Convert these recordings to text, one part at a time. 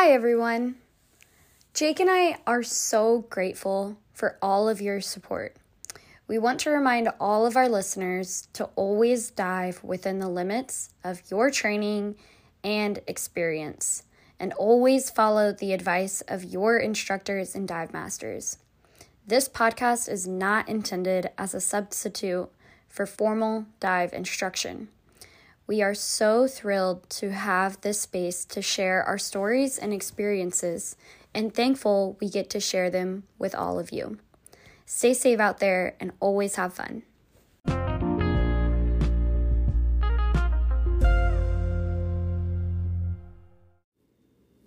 Hi, everyone. Jake and I are so grateful for all of your support. We want to remind all of our listeners to always dive within the limits of your training and experience, and always follow the advice of your instructors and dive masters. This podcast is not intended as a substitute for formal dive instruction. We are so thrilled to have this space to share our stories and experiences, and thankful we get to share them with all of you. Stay safe out there and always have fun.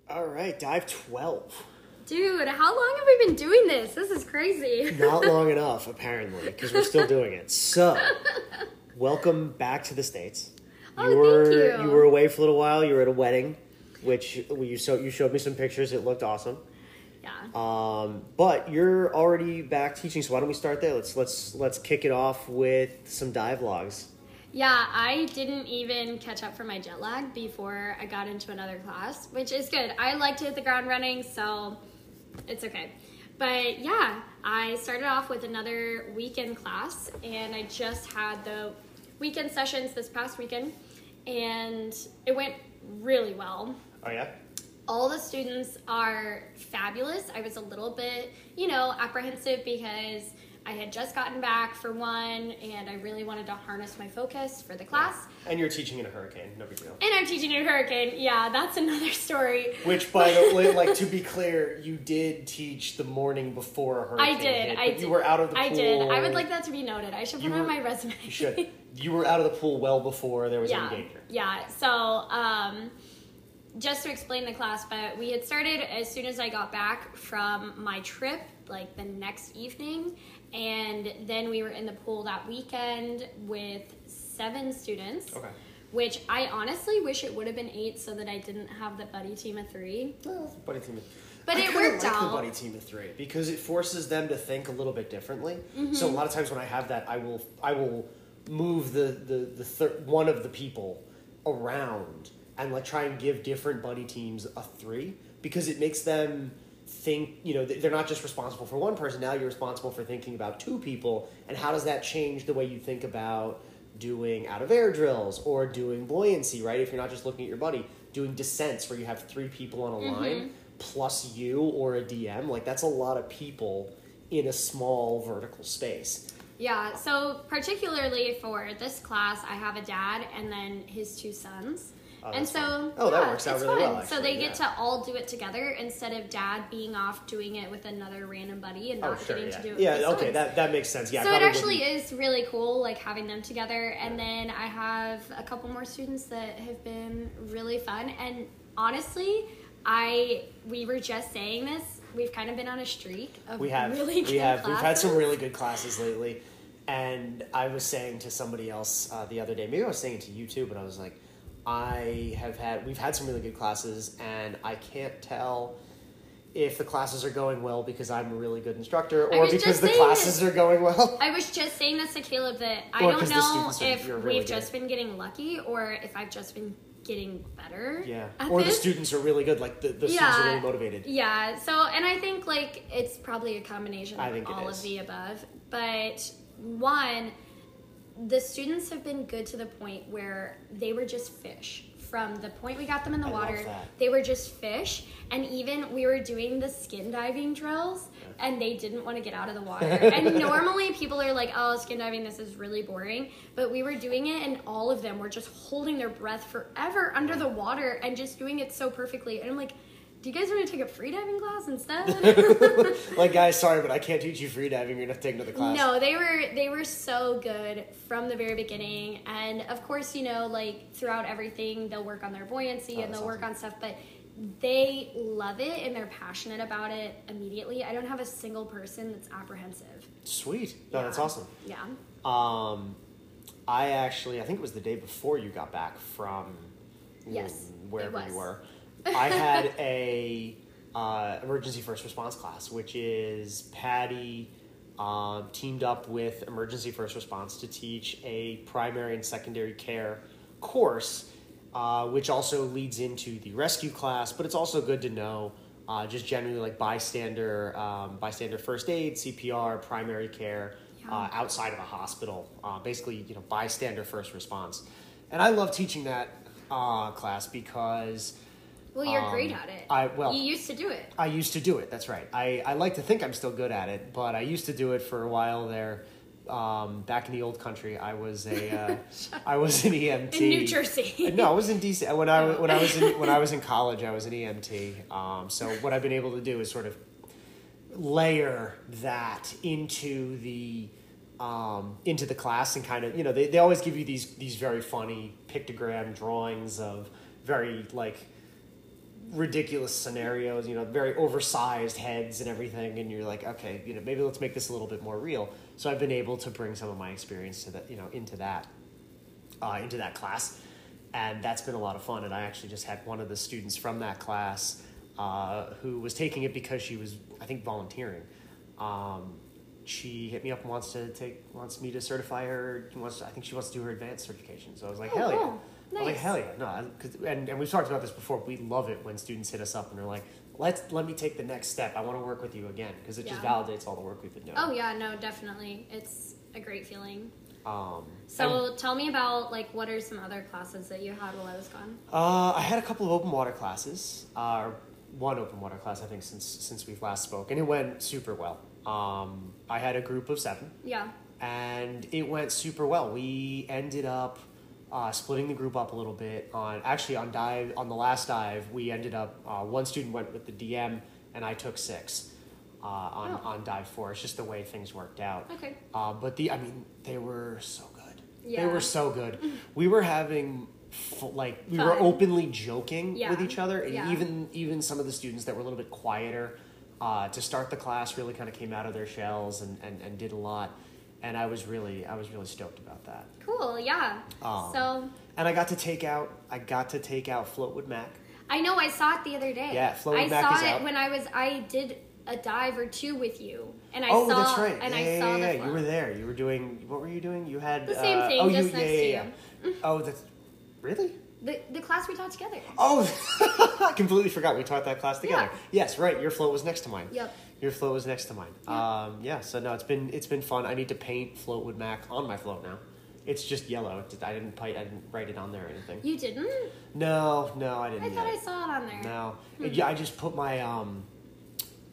All right, dive 12. Dude, how long have we been doing this? This is crazy. Not long enough, apparently, because we're still doing it. So, welcome back to the States. Oh, you were thank you. were away for a little while. You were at a wedding, which you so you showed me some pictures. It looked awesome. Yeah. Um, but you're already back teaching, so why don't we start there? Let's let's let's kick it off with some dive logs. Yeah, I didn't even catch up for my jet lag before I got into another class, which is good. I like to hit the ground running, so it's okay. But yeah, I started off with another weekend class, and I just had the weekend sessions this past weekend, and it went really well Oh yeah. all the students are fabulous. I was a little bit, you know, apprehensive because I had just gotten back for one and I really wanted to harness my focus for the class. And you're teaching in a hurricane, no big deal. And I'm teaching in a Hurricane. Yeah, that's another story. Which, by the way, like to be clear, you did teach the morning before a hurricane. I did. hit, I did. You were out of the pool. I did. I would like that to be noted. I should put You it on were- my resume. You should. You were out of the pool well before there was yeah, any danger. yeah. So, um, just to explain the class, but we had started as soon as I got back from my trip, like the next evening, and then we were in the pool that weekend with seven students. Okay. Which I honestly wish it would have been eight, so that I didn't have the buddy team of three. Well, buddy team. Of, But I it worked like out. the buddy team of three because it forces them to think a little bit differently. Mm-hmm. So a lot of times when I have that, I will I will move the the the thir- one of the people around and like try and give different buddy teams a three because it makes them think you know they're not just responsible for one person. Now you're responsible for thinking about two people. And how does that change the way you think about doing out of air drills or doing buoyancy right? If you're not just looking at your buddy doing descents where you have three people on a mm-hmm. line plus you or a dm like that's a lot of people in a small vertical space. Yeah, so particularly for this class, I have a dad and then his two sons. Oh, and so, fun. Oh, that works out it's really fun. well, so they actually, get yeah. to all do it together instead of dad being off doing it with another random buddy and oh not sure getting yeah to do it. yeah with okay sons. that that makes sense yeah so it actually wouldn't- is really cool, like having them together. And then I have a couple more students that have been really fun. And honestly, I we were just saying this. We've kind of been on a streak of We have. really good we have. We've had some really good classes lately, and I was saying to somebody else uh, the other day. Maybe I was saying it to you too, but I was like, I have had. We've had some really good classes, and I can't tell if the classes are going well because I'm a really good instructor, or because the classes are going well. I was just saying this to Caleb that I Or don't know are- if really we've good. just been getting lucky or if I've just been getting better. Yeah, or the students are really good. Like the, the students are really motivated. Yeah. So, and I think like it's probably a combination of all of the above. But one, the students have been good to the point where they were just fish. From the point we got them in the I water, they were just fish. And even we were doing the skin diving drills, and they didn't want to get out of the water. and normally people are like, "Oh, skin diving, this is really boring." But we were doing it, and all of them were just holding their breath forever under the water and just doing it so perfectly. And I'm like, "Do you guys want to take a free diving class instead?" Like guys, sorry, but I can't teach you free diving. You're gonna have to take another class. No, they were they were so good from the very beginning, and of course, you know, like throughout everything, they'll work on their buoyancy Oh, and they'll work on stuff, but they love it and they're passionate about it immediately. I don't have a single person that's apprehensive. Sweet. No, that's awesome. Yeah. Um, I actually, I think it was the day before you got back from Yes, wherever you were. I had a uh, emergency first response class, which is PADI um, teamed up with emergency first response to teach a primary and secondary care course. uh, which also leads into the rescue class. But it's also good to know uh, just generally like bystander, um, bystander first aid, CPR, primary care uh, outside of a hospital. Uh, basically, you know, bystander first response. And I love teaching that uh, class because Well, you're Um, great at it. I- well- you used to do it. I used to do it. That's right. I, I like to think I'm still good at it, but I used to do it for a while there. Um, back in the old country, I was a uh, I was an EMT In New Jersey. no, I was in DC when I when I was in when I was in college. I was an EMT. Um, so what I've been able to do is sort of layer that into the um, into the class and kind of you know they, they always give you these these very funny pictogram drawings of very like ridiculous scenarios you know very oversized heads and everything and you're like okay you know maybe let's make this a little bit more real. So i've been able to bring some of my experience to that you know into that uh, into that class and that's been a lot of fun. And i actually just had one of the students from that class uh, who was taking it because she was i think volunteering. Um, she hit me up and wants to take wants me to certify her wants to, i think she wants to do her advanced certification so i was like Oh, hell yeah cool. I was like hell yeah no I- 'cause- and, and we've talked about this before we love it when students hit us up and they're like let's let me take the next step i want to work with you again because it just validates all the work we've been doing Oh yeah, no, definitely. It's a great feeling. um, and- So tell me about like what are some other classes that you had while I was gone? Uh, I had a couple of open water classes, uh, one open water class I think since since we've last spoke, and it went super well. Um, I had a group of seven, Yeah. and it went super well. We ended up uh, splitting the group up a little bit. On actually on dive on the last dive, we ended up uh, one student went with the DM, and I took six uh, on Oh. on dive four. It's just the way things worked out. Okay. Uh, but the, I mean, they were so good. Yeah. They were so good. We were having, like, we were openly joking Yeah. with each other, and Yeah. even even some of the students that were a little bit quieter uh, to start the class really kind of came out of their shells and, and, and did a lot. And I was really, I was really stoked about that. Cool. Yeah. Um, so And I got to take out, I got to take out Floatwood Mac. I know I saw it the other day. Yeah, Flo I Mac saw is it out. when I was I did a dive or two with you, and I oh, saw that's right. and yeah, I yeah, saw yeah, yeah. You were there. You were doing. What were you doing? You had The same uh, thing, Oh, just you, next yeah, to yeah, yeah. Oh, that's really. The the class we taught together. Oh, I completely forgot we taught that class together. Yeah. Yes, right. Your float was next to mine. Yep. Your float was next to mine. Yeah. Um, yeah. So no, it's been it's been fun. I need to paint Floatwood Mac on my float now. It's just yellow. I didn't paint. I didn't write it on there or anything. You didn't? No, no, I didn't. I thought yet. I saw it on there. No, It- yeah, I just put my um.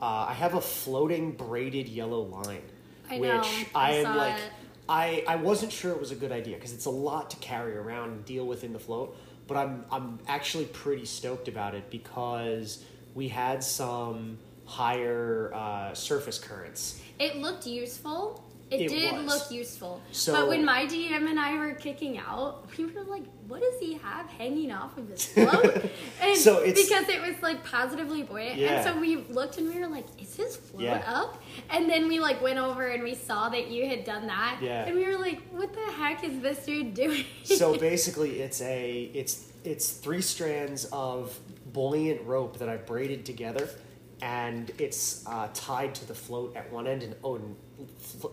Uh, I have a floating braided yellow line, I which know, I I am like. it. I, I wasn't sure it was a good idea because it's a lot to carry around and deal with in the float, but I'm I'm actually pretty stoked about it because we had some higher uh, surface currents. It looked useful. It, It did was. look useful. So- but when my DM and I were kicking out, we were like, what does he have hanging off of his float? and So it's- because it was like positively buoyant. Yeah. And so we looked and we were like, is his float Yeah. up? And then we like went over and we saw that you had done that. Yeah. And we were like, what the heck is this dude doing? so basically it's a it's it's three strands of buoyant rope that I braided together, and it's uh, tied to the float at one end and oh,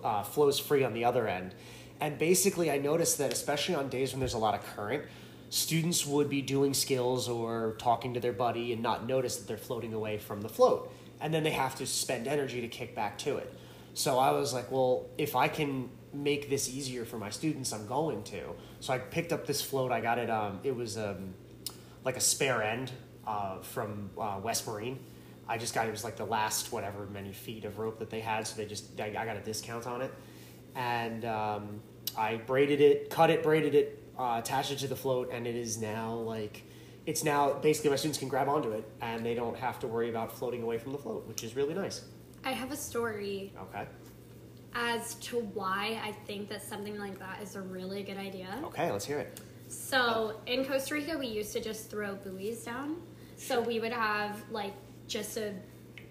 uh, flows free on the other end. And basically, I noticed that especially on days when there's a lot of current, students would be doing skills or talking to their buddy and not notice that they're floating away from the float, and then they have to spend energy to kick back to it. So I was like, well, if I can make this easier for my students, I'm going to. So I picked up this float. I got it. Um, it was um, like a spare end uh, from uh, West Marine. I just got it was like the last whatever many feet of rope that they had, so they just I, I got a discount on it, and um, I braided it, cut it, braided it, uh, attached it to the float, and it is now like it's now basically my students can grab onto it and they don't have to worry about floating away from the float, which is really nice. I have a story Okay. as to why I think that something like that is a really good idea. Okay, let's hear it. So in Costa Rica, we used to just throw buoys down. So we would have like just a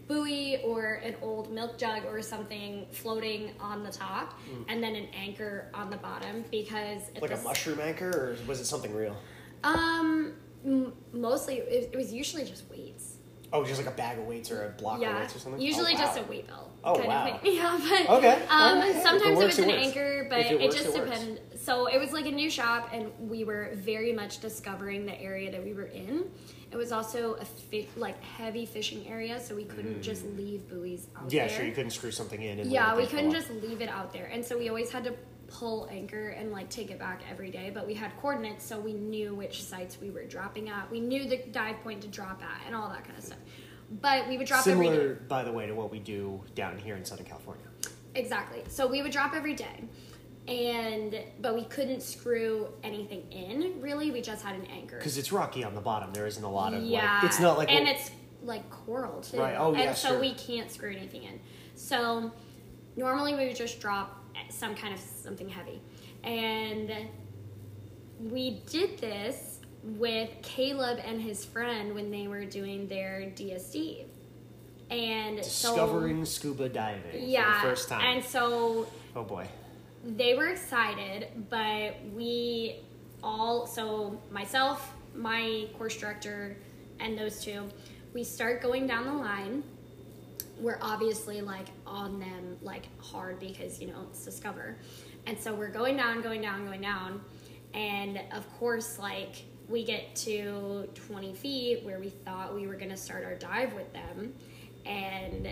buoy or an old milk jug or something floating on the top, and then an anchor on the bottom because Mm. Like a mushroom anchor, or was it something real? Um, m- mostly it, it was usually just weights. Oh, just like a bag of weights or a block of yeah, weights or something. usually oh, just a weight belt. Oh, kind wow. Of thing. Yeah, but Okay, Um, alright, if it sometimes it, was an works. anchor, but it works, just it works. depended. So it was like a new shop, and we were very much discovering the area that we were in. It was also a fi- like heavy fishing area, so we couldn't just leave buoys out Mm. Yeah, there. sure. You couldn't screw something in. And Yeah, we there for a couldn't just leave it out there. And so we always had to pull anchor and like take it back every day. But we had coordinates, so we knew which sites we were dropping at. We knew the dive point to drop at and all that kind of stuff. But we would drop every Similar, day. by the way, to what we do down here in Southern California. Exactly. So we would drop every day. And but we couldn't screw anything in, really. We just had an anchor. Because it's rocky on the bottom. There isn't a lot of Yeah. like. It's not like and what- it's like coral too. Right. Oh, and yeah, so sure. we can't screw anything in. So normally we would just drop some kind of something heavy, and we did this with Caleb and his friend when they were doing their DSD. And discovering scuba diving so, for yeah, the first time. and so oh boy. they were excited, but we all so myself, my course director, and those two, we start going down the line. We're obviously like on them like hard because you know it's Discover, and so we're going down, going down, going down, and of course like we get to 20 feet where we thought we were gonna start our dive with them, and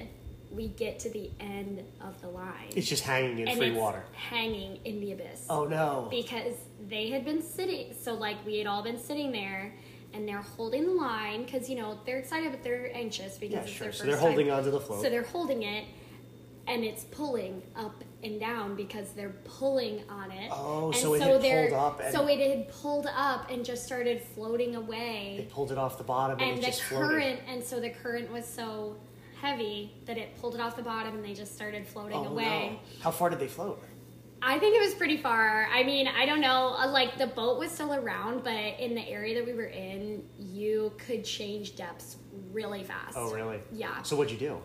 we get to the end of the line It's just hanging in and free it's water. hanging in the abyss. Oh no. Because they had been sitting, so like we had all been sitting there, and they're holding the line because you know they're excited but they're anxious because Yeah, sure. So they're holding time. onto the float. So they're holding it, and it's pulling up and down because they're pulling on it. Oh, and so it had they're- pulled up and- so it had pulled up and just started floating away. They pulled it off the bottom and, and it the just floated. current, and so the current was so heavy that it pulled it off the bottom and they just started floating Oh away. no. How far did they float? I think it was pretty far. I mean, I don't know. uh, Like the boat was still around, but in the area that we were in, you could change depths really fast. Oh really? Yeah. So what'd you do?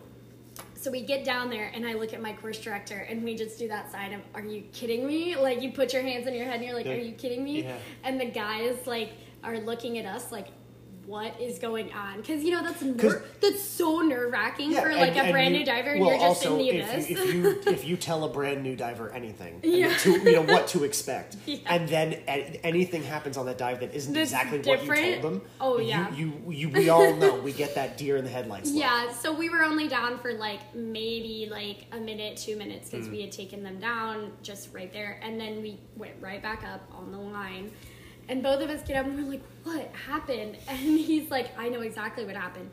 So we get down there, and I look at my course director, and we just do that side of, "Are you kidding me?" Like you put your hands in your head, and you're like, Yeah. "Are you kidding me?" Yeah. And the guys like are looking at us like. What is going on? Because you know that's ner- that's so nerve wracking for like and- a and brand you- new diver, and well, you're just also, in the if abyss. You, if you if you tell a brand new diver anything, Yeah. to, you know what to expect, Yeah. and then a- anything happens on that dive that isn't That's exactly what you told them. Oh, you- yeah. You, you we all know we get that deer in the headlights. look. Yeah, so we were only down for like maybe like a minute, two minutes because Mm. we had taken them down just right there, and then we went right back up on the line. And both of us get up and we're like, "What happened?" And he's like, "I know exactly what happened.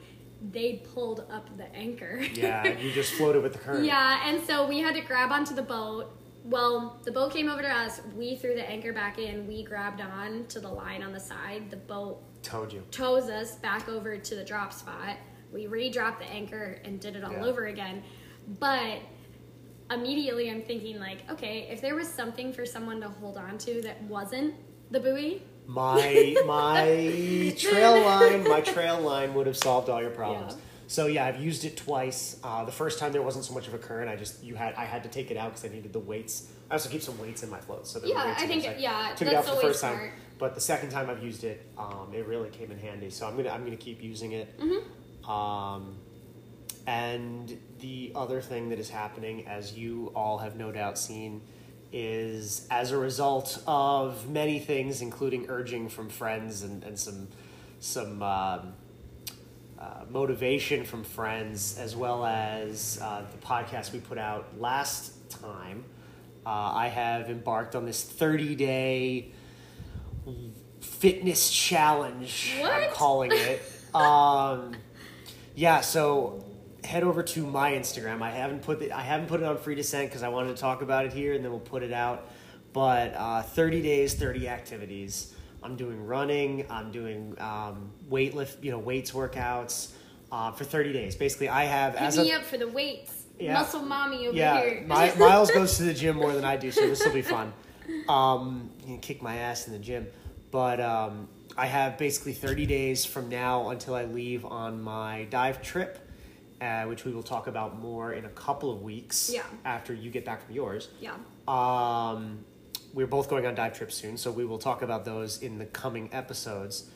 They pulled up the anchor." Yeah, you just floated with the current. yeah, and so we had to grab onto the boat. Well, the boat came over to us. We threw the anchor back in. We grabbed on to the line on the side. The boat Told you. tows us back over to the drop spot. We re-dropped the anchor and did it all Yeah. over again. But immediately I'm thinking like, okay, if there was something for someone to hold on to that wasn't the buoy, My my trail line, my trail line would have solved all your problems. Yeah. So yeah, I've used it twice. Uh, the first time there wasn't so much of a current. I just you had I had to take it out because I needed the weights. I also keep some weights in my float, so there were Yeah, weights I think- yeah, took it out for the first time. But the second time I've used it, um, it really came in handy. So I'm gonna I'm gonna keep using it. Mm-hmm. Um, and the other thing that is happening, as you all have no doubt seen, is as a result of many things, including urging from friends and, and some some um, uh, motivation from friends, as well as uh, the podcast we put out last time. Uh, I have embarked on this 30 day fitness challenge. I'm What? calling it. um, yeah, so head over to my Instagram. I haven't put it. I haven't put it on Free Descent because I wanted to talk about it here, and then we'll put it out. But uh, 30 days, 30 activities. I'm doing running. I'm doing um, weight lift, you know, weights workouts uh, for 30 days. Basically, I have hit as me of up for the weights. Yeah. Muscle mommy over yeah, here. My, Myles goes to the gym more than I do, so this will be fun. Um, you can kick my ass in the gym, but um, I have basically 30 days from now until I leave on my dive trip, uh, which we will talk about more in a couple of weeks. Yeah. After you get back from yours. yeah. Um, we're both going on dive trips soon, so we will talk about those in the coming episodes.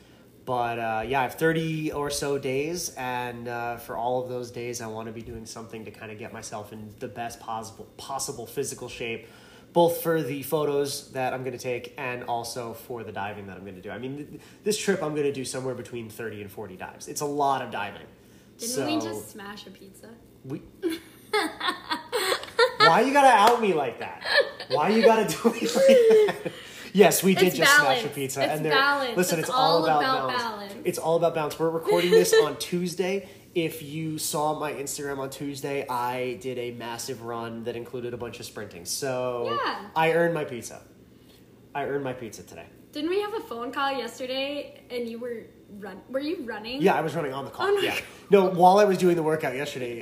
But uh, yeah, I have 30 or so days, and uh, for all of those days, I want to be doing something to kind of get myself in the best possible possible physical shape, both for the photos that I'm going to take and also for the diving that I'm going to do. I mean, th- this trip I'm going to do somewhere between 30 and 40 dives. It's a lot of diving. Didn't so we just smash a pizza? we. Why you gotta out me like that? Why you gotta do me like that? Yes, we did It's just smash a pizza, It's and there. balance. Listen, It's it's, all, all about, about balance. balance. It's all about balance. We're recording this on Tuesday. If you saw my Instagram on Tuesday, I did a massive run that included a bunch of sprinting. So Yeah. I earned my pizza. I earned my pizza today. Didn't we have a phone call yesterday and you were run? Were you running? Yeah, I was running on the clock. Oh yeah. God. No, while I was doing the workout yesterday,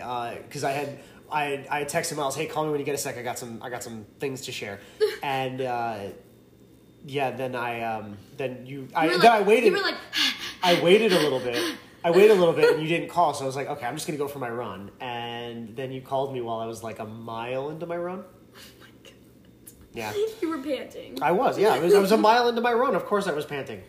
because I had I had, I had texted Myles, "Hey, call me when you get a sec. I got some I got some things to share." and uh, yeah, then I um, then you I You were then I waited. You were like, I waited a little bit. I waited a little bit, and you didn't call, so I was like, "Okay, I'm just gonna go for my run." And then you called me while I was like a mile into my run. oh my god. Yeah, You were panting. I was. Yeah, I was, I was a mile into my run. Of course, I was panting.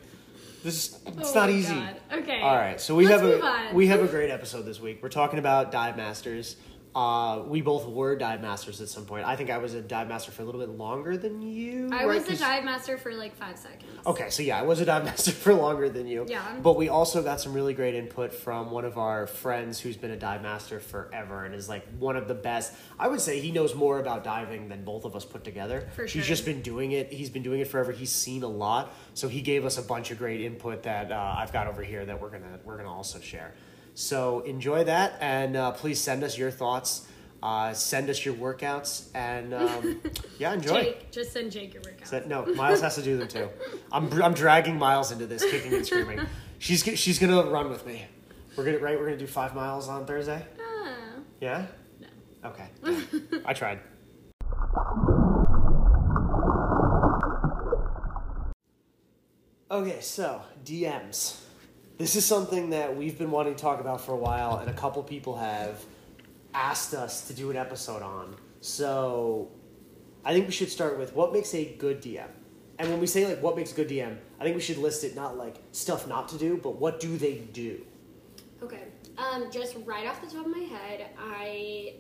This is it's Oh not easy. God. Okay. All right, so we Let's have a we have a great episode this week. We're talking about dive masters. Uh, we both were dive masters at some point. I think I was a dive master for a little bit longer than you. I right? was a dive master for like five seconds. Okay, so yeah, I was a dive master for longer than you. Yeah. But we also got some really great input from one of our friends who's been a dive master forever and is like one of the best. I would say he knows more about diving than both of us put together. For sure. He's just been doing it. He's been doing it forever. He's seen a lot. So he gave us a bunch of great input that uh, I've got over here that we're gonna we're gonna also share. So enjoy that and uh, please send us your thoughts. Uh, send us your workouts and um, yeah, enjoy. Jake, just send Jake your workouts. That- no, Myles has to do them too. I'm, I'm dragging Myles into this, kicking and screaming. She's she's gonna run with me. We're gonna right. We're gonna do five miles on Thursday. Ah, Yeah. no. Okay. yeah. I tried. Okay, so DMs. This is something that we've been wanting to talk about for a while, and a couple people have asked us to do an episode on. So I think we should start with what makes a good DM. And when we say like what makes a good DM, I think we should list it not like stuff not to do, but what do they do? Okay. Um, just right off the top of my head, I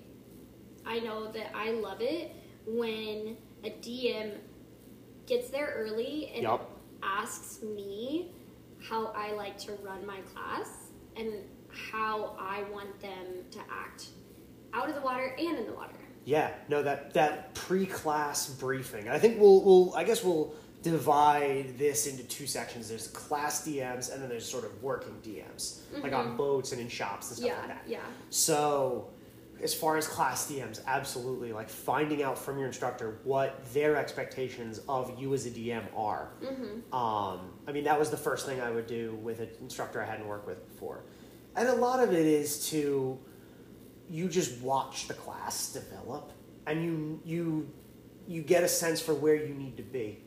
I know that I love it when a DM gets there early and Yup. asks me how I like to run my class and how I want them to act out of the water and in the water. Yeah, no, that that pre-class briefing. I think we'll we'll I guess we'll divide this into two sections. There's class DMs and then there's sort of working DMs, like on boats and in shops and stuff Mm-hmm. Yeah, like that. yeah. So, as far as class DMs, absolutely like finding out from your instructor what their expectations of you as a DM are. Mm-hmm. Um, I mean, that was the first thing I would do with an instructor I hadn't worked with before, and a lot of it is to you just watch the class develop, and you you you get a sense for where you need to be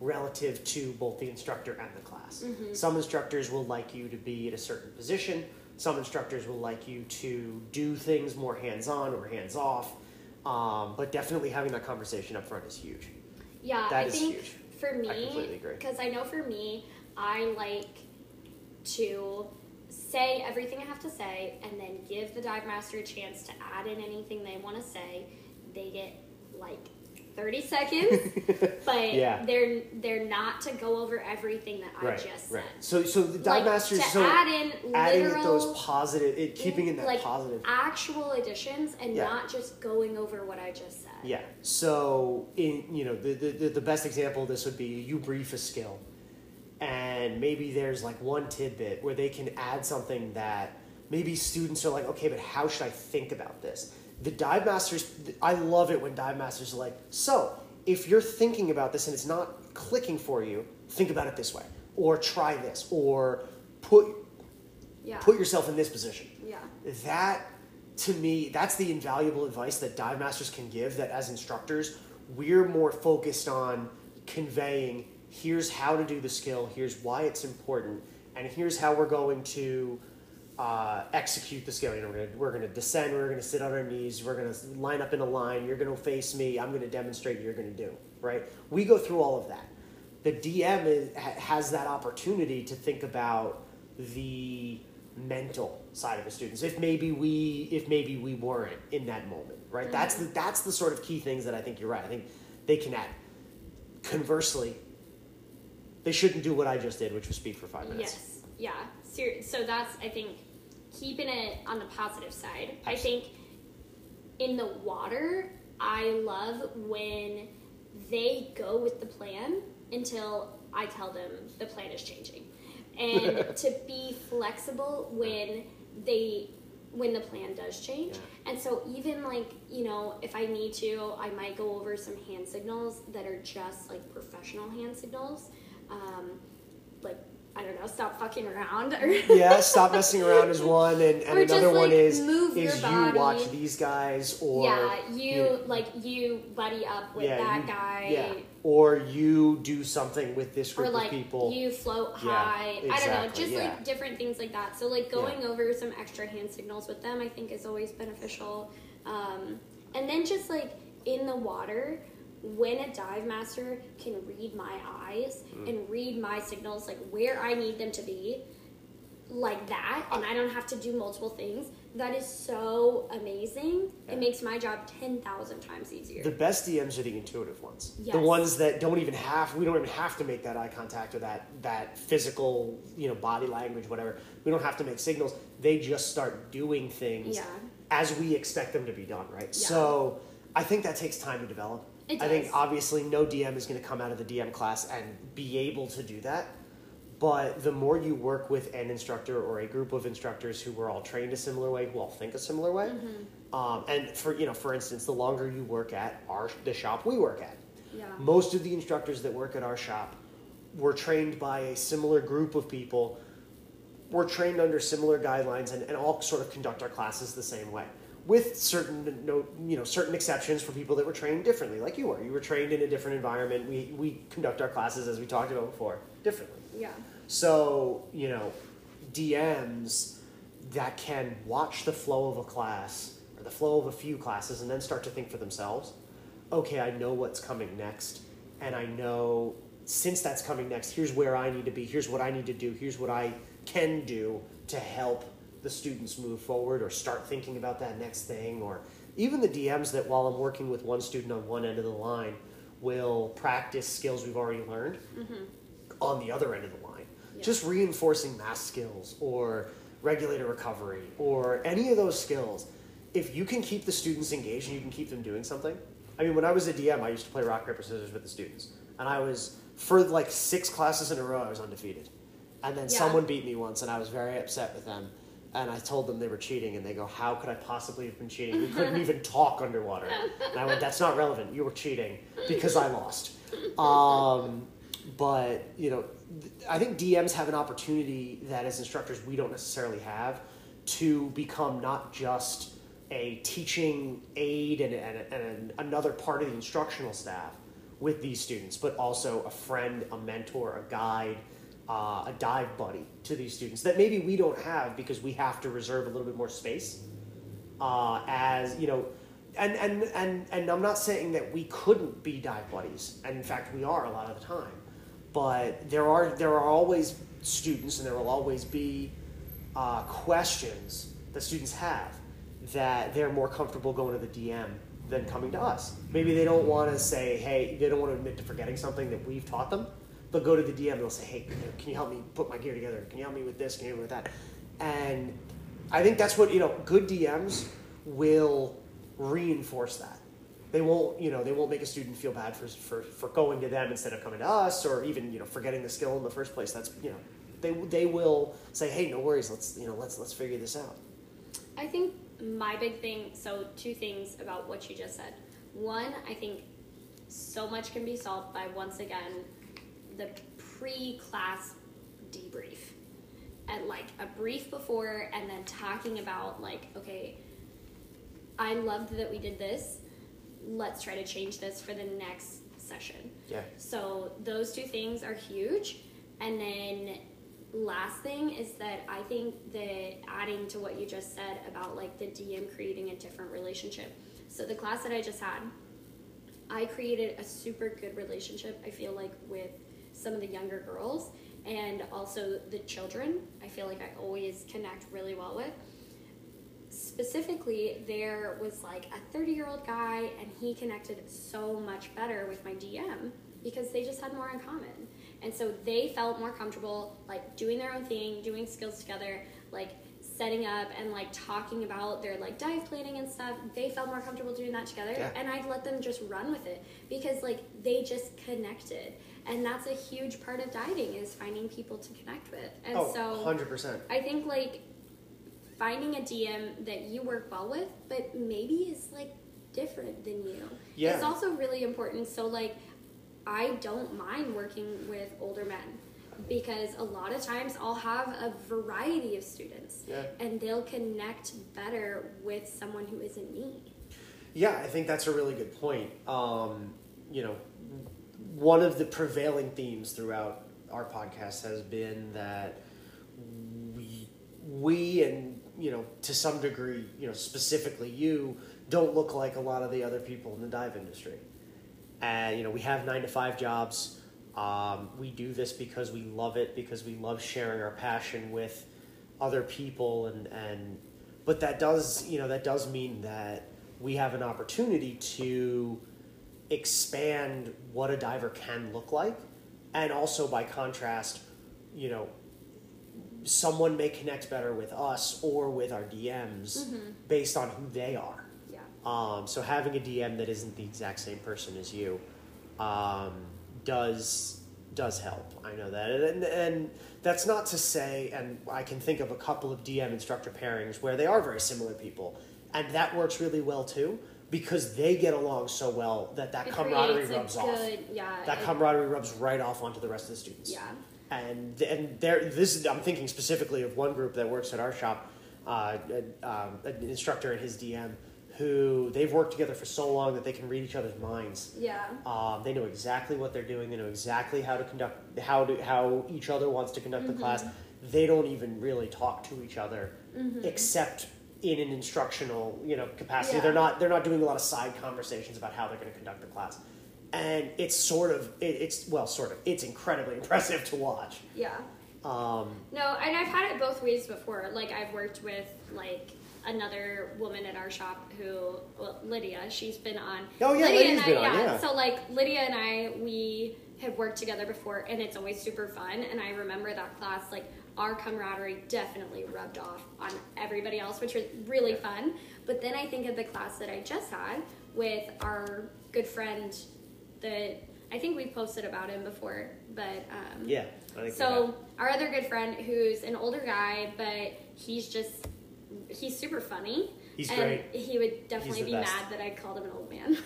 relative to both the instructor and the class. Some instructors will like you to be at a certain position. Some instructors will like you to do things more hands on or hands off. Um, but definitely having that conversation up front is huge. Yeah, That I is think huge. for me, because I know for me, I like to say everything I have to say and then give the dive master a chance to add in anything they want to say. They get like 30 seconds, but Yeah. they're they're not to go over everything that I right, just said. right. So, so the dive Like, masters, to so add in adding those positive, it, keeping in that like positive. actual additions and Yeah. not just going over what I just said. Yeah. So, in you know, the, the the best example of this would be you brief a skill, and maybe there's like one tidbit where they can add something that maybe students are like, okay, but how should I think about this? The dive masters, I love it when dive masters are like, so if you're thinking about this and it's not clicking for you, think about it this way, or try this, or put Yeah. put yourself in this position yeah. that to me that's the invaluable advice that dive masters can give that as instructors we're more focused on conveying here's how to do the skill here's why it's important and here's how we're going to uh, execute the know we're gonna, we're gonna descend we're gonna sit on our knees we're gonna line up in a line you're gonna face me i'm gonna demonstrate you're gonna do right? We go through all of that. The dm is, has that opportunity to think about the mental side of the students if maybe we if maybe we weren't in that moment right? Mm-hmm. that's the that's the sort of key things that i think you're right. I think they can add. Conversely they shouldn't do what i just did which was speak for five minutes. Yes. Yeah so that's i think keeping it on the positive side Absolutely. i think in the water i love when they go with the plan until i tell them the plan is changing and to be flexible when they when the plan does change. Yeah. And so even like, you know, if I need to, I might go over some hand signals that are just like professional hand signals. Um, like I don't know, stop fucking around. yeah, stop messing around is one, and, and another like, one is is you watch these guys, or yeah, you, you like you buddy up with yeah, that you, guy, yeah, or you do something with this group or like of people. You float high. Yeah, exactly, I don't know, just like different things like that. So like going over some extra hand signals with them, I think is always beneficial. Um, and then just like in the water, when a dive master can read my eyes mm. and read my signals, like where I need them to be, like that, and I don't have to do multiple things, that is so amazing. Yeah. It makes my job 10,000 times easier. The best DMs are the intuitive ones. Yes. The ones that don't even have, we don't even have to make that eye contact or that, that physical, you know, body language, whatever. We don't have to make signals. They just start doing things yeah. as we expect them to be done, right? Yeah. So I think that takes time to develop. I think obviously no DM is going to come out of the DM class and be able to do that. But the more you work with an instructor or a group of instructors who were all trained a similar way, who all think a similar way, mm-hmm. um, and for you know, for instance, the longer you work at our the shop we work at, yeah. most of the instructors that work at our shop were trained by a similar group of people. We're trained under similar guidelines and, and all sort of conduct our classes the same way with certain no, you know certain exceptions for people that were trained differently, like you were. You were trained in a different environment. We we conduct our classes as we talked about before differently. Yeah. So you know, DMs that can watch the flow of a class or the flow of a few classes and then start to think for themselves. Okay, I know what's coming next, and I know since that's coming next, here's where I need to be. Here's what I need to do. Here's what I can do to help the students move forward or start thinking about that next thing or even the DMs that while I'm working with one student on one end of the line will practice skills we've already learned mm-hmm. on the other end of the line. Yeah. Just reinforcing mask skills or regulator recovery or any of those skills. If you can keep the students engaged and you can keep them doing something. I mean, when I was a DM, I used to play rock, paper, scissors with the students. And I was, for like six classes in a row, I was undefeated. And then yeah. someone beat me once and I was very upset with them and I told them they were cheating, and they go, "How could I possibly have been cheating? We couldn't even talk underwater." And I went, "That's not relevant. You were cheating because I lost." Um, but you know, I think DMs have an opportunity that as instructors we don't necessarily have to become not just a teaching aid and, and, and another part of the instructional staff with these students, but also a friend, a mentor, a guide uh, a dive buddy to these students that maybe we don't have because we have to reserve a little bit more space. Uh, as you know, and, and and and I'm not saying that we couldn't be dive buddies, and in fact we are a lot of the time. But there are there are always students, and there will always be uh, questions that students have that they're more comfortable going to the DM than coming to us. Maybe they don't want to say, hey, they don't want to admit to forgetting something that we've taught them they'll go to the DM and they'll say, hey, can you help me put my gear together? Can you help me with this? Can you help me with that? And I think that's what, you know, good DMs will reinforce that. They won't, you know, they won't make a student feel bad for, for, for going to them instead of coming to us or even, you know, forgetting the skill in the first place. That's, you know, they, they will say, hey, no worries. Let's, you know, let's, let's figure this out. I think my big thing, so two things about what you just said. One, I think so much can be solved by once again the pre-class debrief. And like a brief before and then talking about like okay i loved that we did this. Let's try to change this for the next session. Yeah. So those two things are huge. And then last thing is that i think that adding to what you just said about like the dm creating a different relationship. So the class that i just had i created a super good relationship i feel like with some of the younger girls and also the children. I feel like I always connect really well with. Specifically, there was like a 30 year old guy, and he connected so much better with my DM because they just had more in common. And so they felt more comfortable like doing their own thing, doing skills together, like setting up and like talking about their like dive planning and stuff. They felt more comfortable doing that together Yeah. and I let them just run with it because like they just connected. And that's a huge part of diving is finding people to connect with. And Oh, so 100%. I think like finding a DM that you work well with, but maybe is like different than you. Yeah. It's also really important. So like I don't mind working with older men because a lot of times I'll have a variety of students Yeah. and they'll connect better with someone who isn't me. Yeah, I think that's a really good point. Um, you know, one of the prevailing themes throughout our podcast has been that we, we and you know to some degree, you know specifically you don't look like a lot of the other people in the dive industry. And you know, we have nine to five jobs. Um, we do this because we love it, because we love sharing our passion with other people, and and but that does you know that does mean that we have an opportunity to expand what a diver can look like, and also by contrast, you know, someone may connect better with us or with our DMs based on who they are. Yeah. Um, so having a DM that isn't the exact same person as you um, does does help. I know that, and, and that's not to say. And I can think of a couple of DM instructor pairings where they are very similar people, and that works really well too because they get along so well that that It camaraderie rubs off. Yeah. That it- camaraderie rubs right off onto the rest of the students Yeah. and and there this is I'm thinking specifically of one group that works at our shop, uh, um, an instructor and his DM, who they've worked together for so long that they can read each other's minds. Yeah. Um, they know exactly what they're doing. They know exactly how to conduct how to how each other wants to conduct the class. They don't even really talk to each other, except in an instructional you know capacity. Yeah. They're not they're not doing a lot of side conversations about how they're going to conduct the class. And it's sort of it, it's well sort of it's incredibly impressive to watch. Yeah. Um, No, and I've had it both ways before. Like I've worked with like another woman at our shop who, well, Lydia. She's been on. Oh, yeah, Lydia Lydia's and I, been on, yeah. So like Lydia and I, we have worked together before, and it's always super fun. And I remember that class, like our camaraderie definitely rubbed off on everybody else, which was really fun. But then I think of the class that I just had with our good friend that I think we posted about him before, but um, yeah, I think so our other good friend, who's an older guy, but he's just he's super funny. He's and great. He would definitely be best. mad that I called him an old man.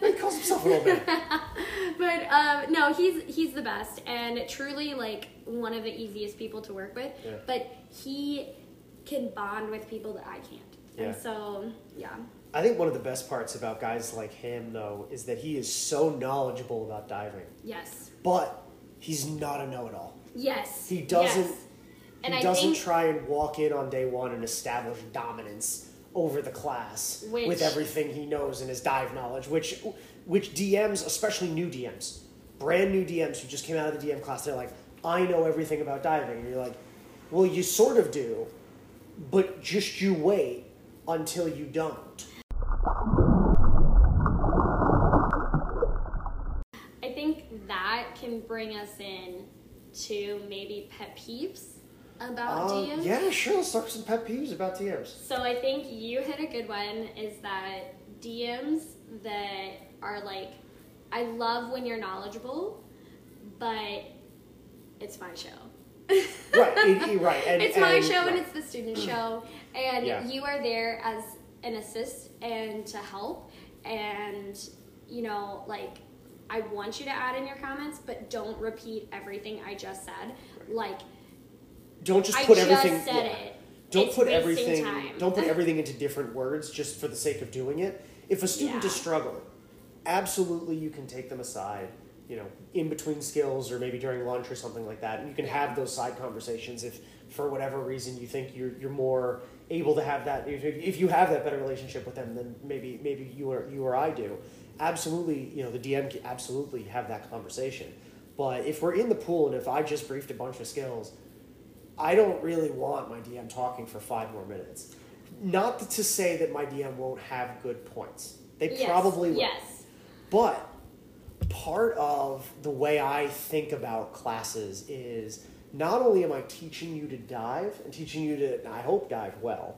he calls himself an old man. but um, no, he's he's the best and truly like one of the easiest people to work with. Yeah. But he can bond with people that I can't. Yeah. And so yeah. I think one of the best parts about guys like him, though, is that he is so knowledgeable about diving, Yes. but he's not a know-it-all. Yes. He doesn't. Yes. And he doesn't think try and walk in on day one and establish dominance over the class Which- with everything he knows in his dive knowledge. Which, which DMs, especially new DMs, brand new DMs who just came out of the DM class, they're like, "I know everything about diving," and you're like, "Well, you sort of do, but just you wait until you don't." I think that can bring us in to maybe pet peeves about Uh, DMs. yeah, sure. Let's talk some pet peeves about DMs. So I think you hit a good one is that DMs that are like, I love when you're knowledgeable, but it's my show. Right, it- right, and- it's my and- show and it's the student show, and Yeah. you are there as an assist and to help, and you know, like I want you to add in your comments, but don't repeat everything I just said. Like Don't just I put just everything. said yeah. it. Don't It's put everything. time. Don't put everything into different words just for the sake of doing it. If a student is struggling, absolutely you can take them aside. You know, in between skills or maybe during lunch or something like that, and you can have those side conversations if, for whatever reason, you think you're you're more able to have that. If, if you have that better relationship with them, then maybe maybe you or you or I do. Absolutely, you know, the DM can absolutely have that conversation. But if we're in the pool and if I just briefed a bunch of skills, I don't really want my DM talking for five more minutes. Not to say that my DM won't have good points. They Yes, probably will. Yes. But part of the way I think about classes is not only am I teaching you to dive and teaching you to, I hope, dive well,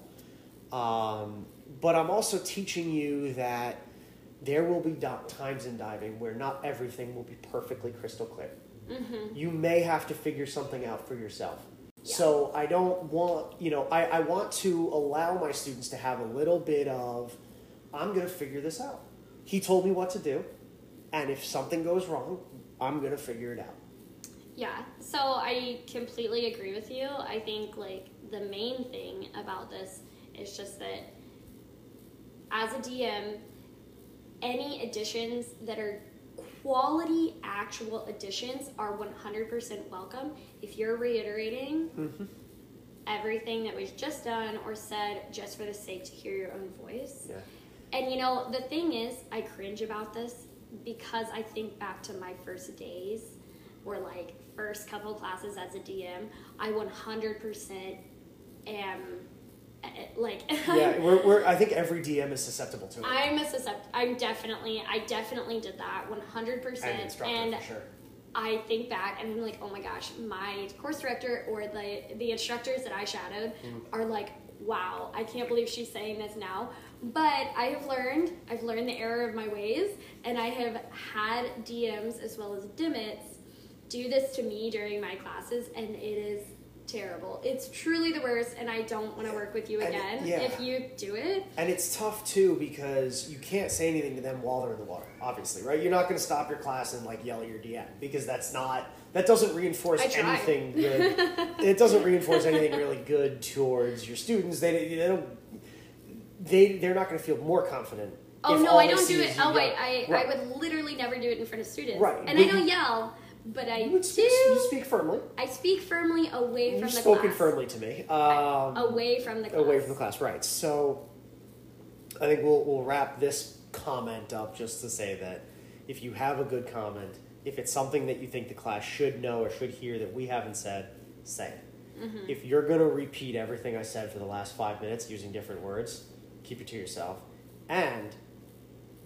um, but I'm also teaching you that there will be times in diving where not everything will be perfectly crystal clear. Mm-hmm. You may have to figure something out for yourself. Yeah. So I don't want, you know, I, I want to allow my students to have a little bit of, I'm going to figure this out. He told me what to do, and if something goes wrong, I'm going to figure it out. Yeah, so I completely agree with you. I think like the main thing about this is just that as a DM, any additions that are quality actual additions are 100% welcome. If you're reiterating Mm-hmm. everything that was just done or said just for the sake to hear your own voice. Yeah. And you know, the thing is, I cringe about this because I think back to my first days or like first couple classes as a DM. I 100% am like Yeah, we're, we're, I think every DM is susceptible to it. I'm a suscept. I'm definitely. I definitely did that 100. and percent instructor, And sure. I think back and I'm like, oh my gosh, my course director or the the instructors that I shadowed mm. are like, wow, I can't believe she's saying this now. But I have learned, I've learned the error of my ways, and I have had DMs as well as dimmits do this to me during my classes, and it is terrible. It's truly the worst, and I don't want to work with you again yeah. if you do it. And it's tough too because you can't say anything to them while they're in the water, obviously, right? You're not going to stop your class and like yell at your DM because that's not that doesn't reinforce anything good. it doesn't reinforce anything really good towards your students. They, they don't they they're not going to feel more confident. Oh if no, I don't do it. Oh wait. I, Right. I would literally never do it in front of students. Right, And I don't yell, but I You would do. speak, you speak firmly. I speak firmly away from the class. You've spoken firmly to me. Um, away from the class. away from the class, right? So, I think we'll we'll wrap this comment up just to say that if you have a good comment, if it's something that you think the class should know or should hear that we haven't said, say it. Mm-hmm. If you're going to repeat everything I said for the last five minutes using different words, keep it to yourself, and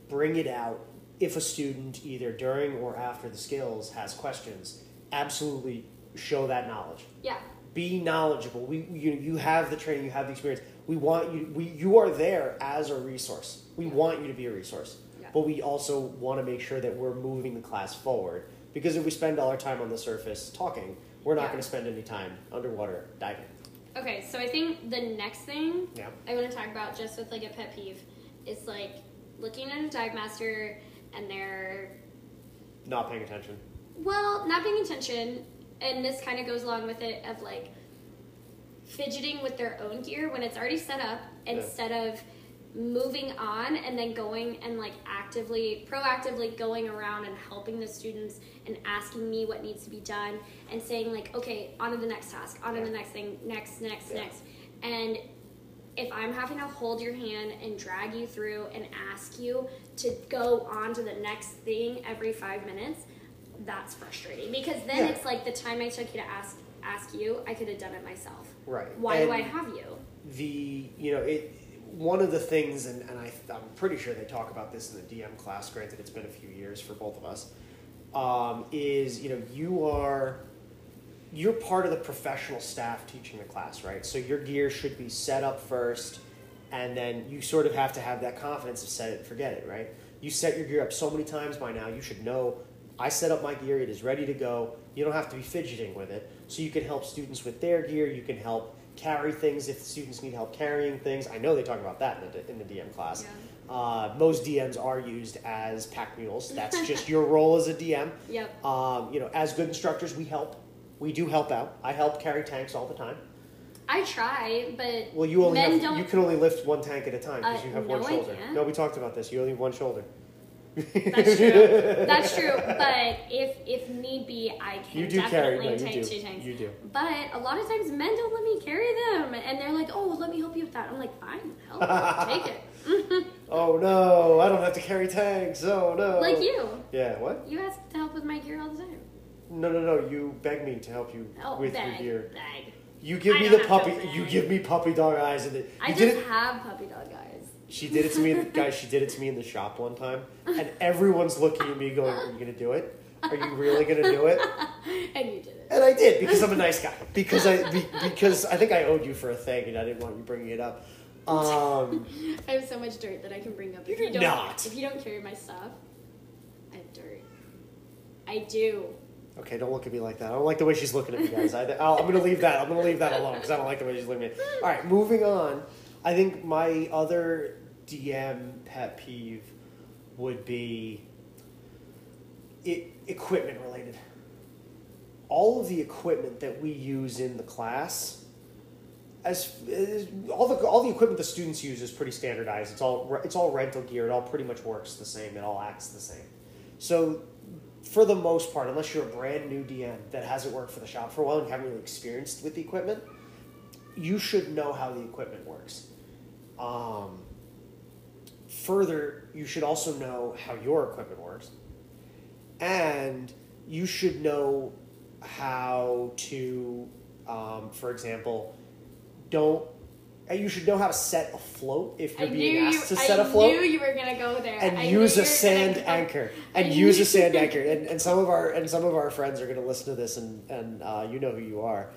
bring it out if a student either during or after the skills has questions. Absolutely show that knowledge Yeah. be knowledgeable. We you you have the training, you have the experience. We want you we you are there as a resource. We want you to be a resource. Yeah. But we also want to make sure that we're moving the class forward because if we spend all our time on the surface talking, we're not Yeah. going to spend any time underwater diving. Okay, so I think the next thing Yeah. I want to talk about, just with like a pet peeve, is like looking at a dive master and they're Not paying attention. well, not paying attention, and this kind of goes along with it of like fidgeting with their own gear when it's already set up Yeah. instead of moving on and then going and like actively proactively going around and helping the students and asking me what needs to be done and saying like okay on to the next task on to Yeah. the next thing next next Yeah. next and if i'm having to hold your hand and drag you through and ask you to go on to the next thing every five minutes that's frustrating because then Yeah. it's like the time i took you to ask ask you i could have done it myself Right. why do i have you the you know it one of the things and, and I, i'm pretty sure they talk about this in the dm class granted it's been a few years for both of us um, is you know you are you're part of the professional staff teaching the class right? So your gear should be set up first and then you sort of have to have that confidence of set it and forget it right? You set your gear up so many times by now you should know i set up my gear it is ready to go. You don't have to be fidgeting with it. So you can help students with their gear you can help carry things if students need help carrying things. I know they talk about that in the, in the dm class. Uh, most dms are used as pack mules. That's just your role as a dm yep. Um, you know as good instructors we help we do help out. I help carry tanks all the time. I try but well you only men have, don't you can only lift one tank at a time because Uh, you have no, one shoulder. no we talked about this. You only have one shoulder. That's true. That's true. But if if need be, I can do carry definitely no tank do. two tanks. you do. But a lot of times men don't let me carry them, and they're like, "Oh, let me help you with that." I'm like, "Fine, help, take it." oh no. I don't have to carry tanks. Oh no. Like you, yeah what? You ask to help with my gear all the time. No, no, no. You beg me to help you Oh, with bag, your gear. bag. You give I me don't the to puppy. beg. You give me puppy dog eyes, and it, I you just did it. have puppy dog eyes. She did it to me, guys. She did it to me in the shop one time, and everyone's looking at me, going, "Are you gonna do it? Are you really gonna do it?" and you did it. And I did because I'm a nice guy. Because I be, because I think I owed you for a thing, and I didn't want you bringing it up. Um, I have so much dirt that I can bring up. You if you do don't, not. If you don't carry my stuff, I have dirt. I do. Okay, don't look at me like that. I don't like the way she's looking at me, guys. I, I'll, I'm gonna leave that. I'm gonna leave that alone because I don't like the way she's looking at me. All right, moving on. I think my other DM pet peeve would be it, equipment related. All of the equipment that we use in the class, as, as all the all the equipment the students use is pretty standardized. It's all it's all rental gear. It all pretty much works the same. It all acts the same. So, for the most part, unless you're a brand new DM that hasn't worked for the shop for a while and you haven't really experienced with the equipment, you should know how the equipment works. Um, further, you should also know how your equipment works, and you should know how to, um, for example, don't. And You should know how to set a float if you're I being you. asked to set I a float. knew you were gonna go there. and I use a sand anchor. And use a sand anchor. And, and some of our and some of our friends are going to listen to this and and uh, you know who you are.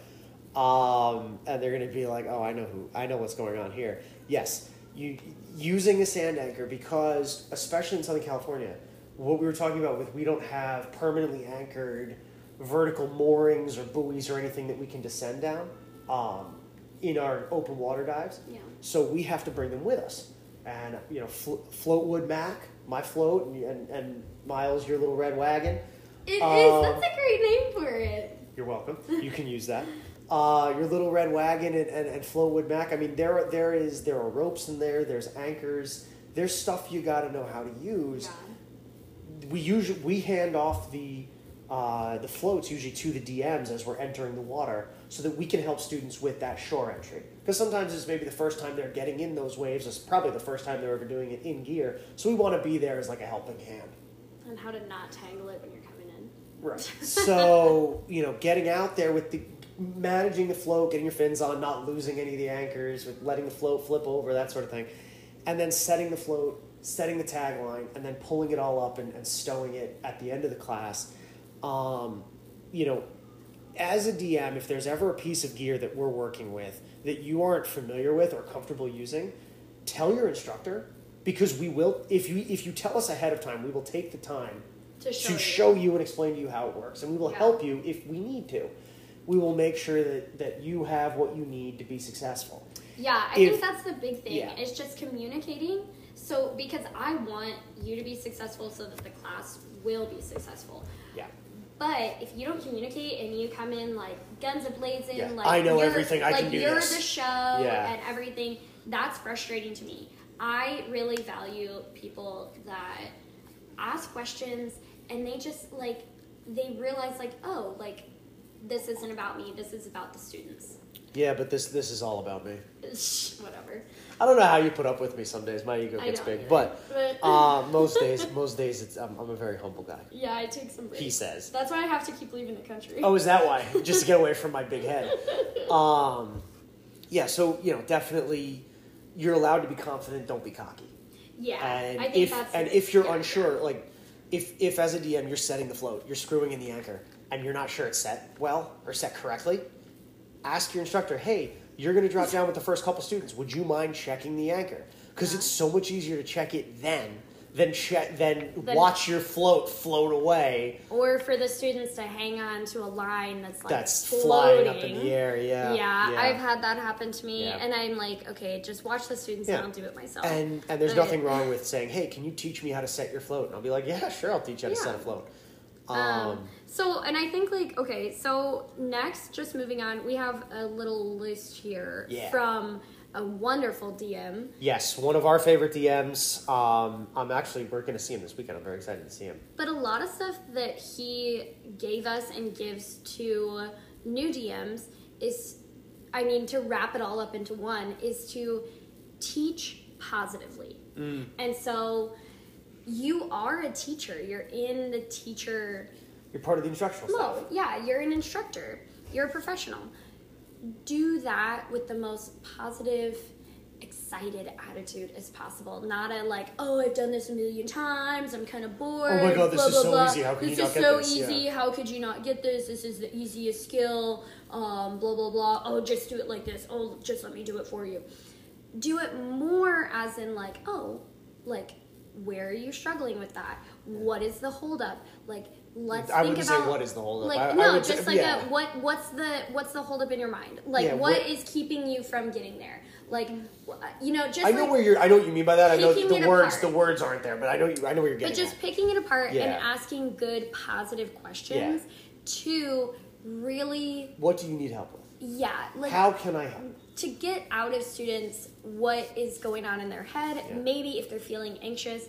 Um, and they're going to be like oh i know who i know what's going on here. Yes you using a sand anchor because especially in southern california what we were talking about with we don't have permanently anchored vertical moorings or buoys or anything that we can descend down um, in our open water dives Yeah. so we have to bring them with us. And, you know, flo- Floatwood Mac, my float, and, and, and Myles, your little red wagon. It is. Um, That's a great name for it. You're welcome. You can use that. Uh, your little red wagon and, and, and Floatwood Mac. I mean, there, there is there are ropes in there. There's anchors. There's stuff you got to know how to use. We usually we hand off the uh, the floats usually to the DMs as we're entering the water, so that we can help students with that shore entry. Because sometimes it's maybe the first time they're getting in those waves. It's probably the first time they're ever doing it in gear. So we want to be there as like a helping hand. And how to not tangle it when you're coming in. Right. So, you know, getting out there with the managing the float, getting your fins on, not losing any of the anchors, with letting the float flip over, that sort of thing. And then setting the float, setting the tagline, and then pulling it all up and, and stowing it at the end of the class. Um, you know, as a DM, if there's ever a piece of gear that we're working with that you aren't familiar with or comfortable using, tell your instructor because we will if you if you tell us ahead of time, we will take the time To show to you. show you and explain to you how it works, and we will Yeah. help you if we need to. We will make sure that, that you have what you need to be successful. Yeah, I If- think that's the big thing. Yeah. It's just communicating. So because I want you to be successful so that the class will be successful. But if you don't communicate and you come in like guns a blazing, Yeah, like I know everything, I like can do you're this. the show Yeah. and everything, that's frustrating to me. I really value people that ask questions and they just like they realize like oh like this isn't about me, this is about the students. Yeah, but this this is all about me. Whatever. I don't know how you put up with me some days. My ego gets big, but But- uh, most days, most days, it's I'm, I'm a very humble guy. Yeah, I take some breaks. He says. That's why I have to keep leaving the country. Oh, is that why? Just to get away from my big head. Um, yeah. So you know, definitely, you're allowed to be confident. Don't be cocky. yeah, and I think if that's and if you're yeah, unsure like if if as a dm you're setting the float you're screwing in the anchor and you're not sure it's set well or set correctly ask your instructor hey you're going to drop down with the first couple students would you mind checking the anchor because it's so much easier to check it then than check than Then- watch your float float away Or for the students to hang on to a line that's like that's floating. flying up in the air yeah Yeah, I've had that happen to me, Yeah. and I'm like, okay, just watch the students, Yeah. and I'll do it myself. and and there's nothing wrong with saying hey can you teach me how to set your float and i'll be like yeah sure i'll teach you how to Yeah. set a float Um, um, so, and I think like okay, so next, just moving on, we have a little list here Yeah. from a wonderful DM. Yes, one of our favorite DMs. Um, I'm actually we're going to see him this weekend. I'm very excited to see him. But a lot of stuff that he gave us and gives to new DMs is, I mean, to wrap it all up into one, is to teach positively. And so you are a teacher, you're in the teacher You're part of the instructional staff. Well, yeah, you're an instructor. You're a professional. Do that with the most positive, excited attitude as possible. Not a like, oh, I've done this a million times. I'm kind of bored. Oh my God, this blah, is blah, so blah. easy. How can this you is not get so this? is so easy. Yeah. How could you not get this? This is the easiest skill. Um, blah blah blah. Oh, just do it like this. Oh, just let me do it for you. Do it more as in like, oh, like where are you struggling with that? What is the holdup? Like let's I think wouldn't say about what is the holdup. Like I- I no, say- just like yeah. a what what's the what's the holdup in your mind? Like Yeah, what is keeping you from getting there? Like you know, just I know like, where you're. I know what you mean by that. I know the words. apart. The words aren't there, but I know. You, I know where you're getting. but just at. picking it apart and asking good positive questions to really What do you need help with? yeah, like How can I help? To get out of students what is going on in their head, Yeah. maybe if they're feeling anxious,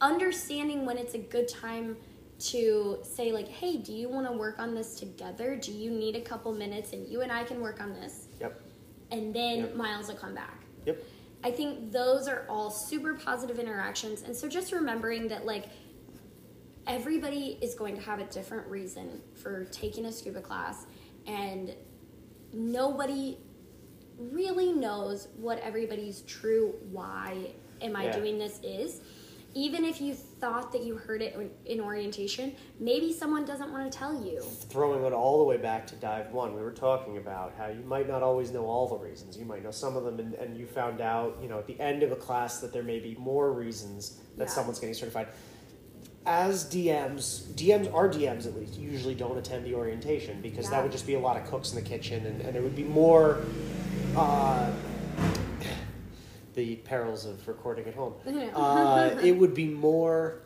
understanding when it's a good time to say like, "Hey, do you want to work on this together? Do you need a couple minutes and you and I can work on this?" Yep. And then Yep. Myles will come back. Yep. I think those are all super positive interactions. And so just remembering that like everybody is going to have a different reason for taking a scuba class and nobody really knows what everybody's true why am I Yeah. doing this is. Even if you thought that you heard it in- orientation, maybe someone doesn't want to tell you. Throwing it all the way back to dive one, we were talking about how you might not always know all the reasons. You might know some of them, and, and you found out, you know, at the end of a class that there may be more reasons that Yeah. someone's getting certified. As DMs, DMs, our DMs at least, usually don't attend the orientation because that would just be a lot of cooks in the kitchen, and, and it would be more. Uh, the perils of recording at home. Uh, it would be more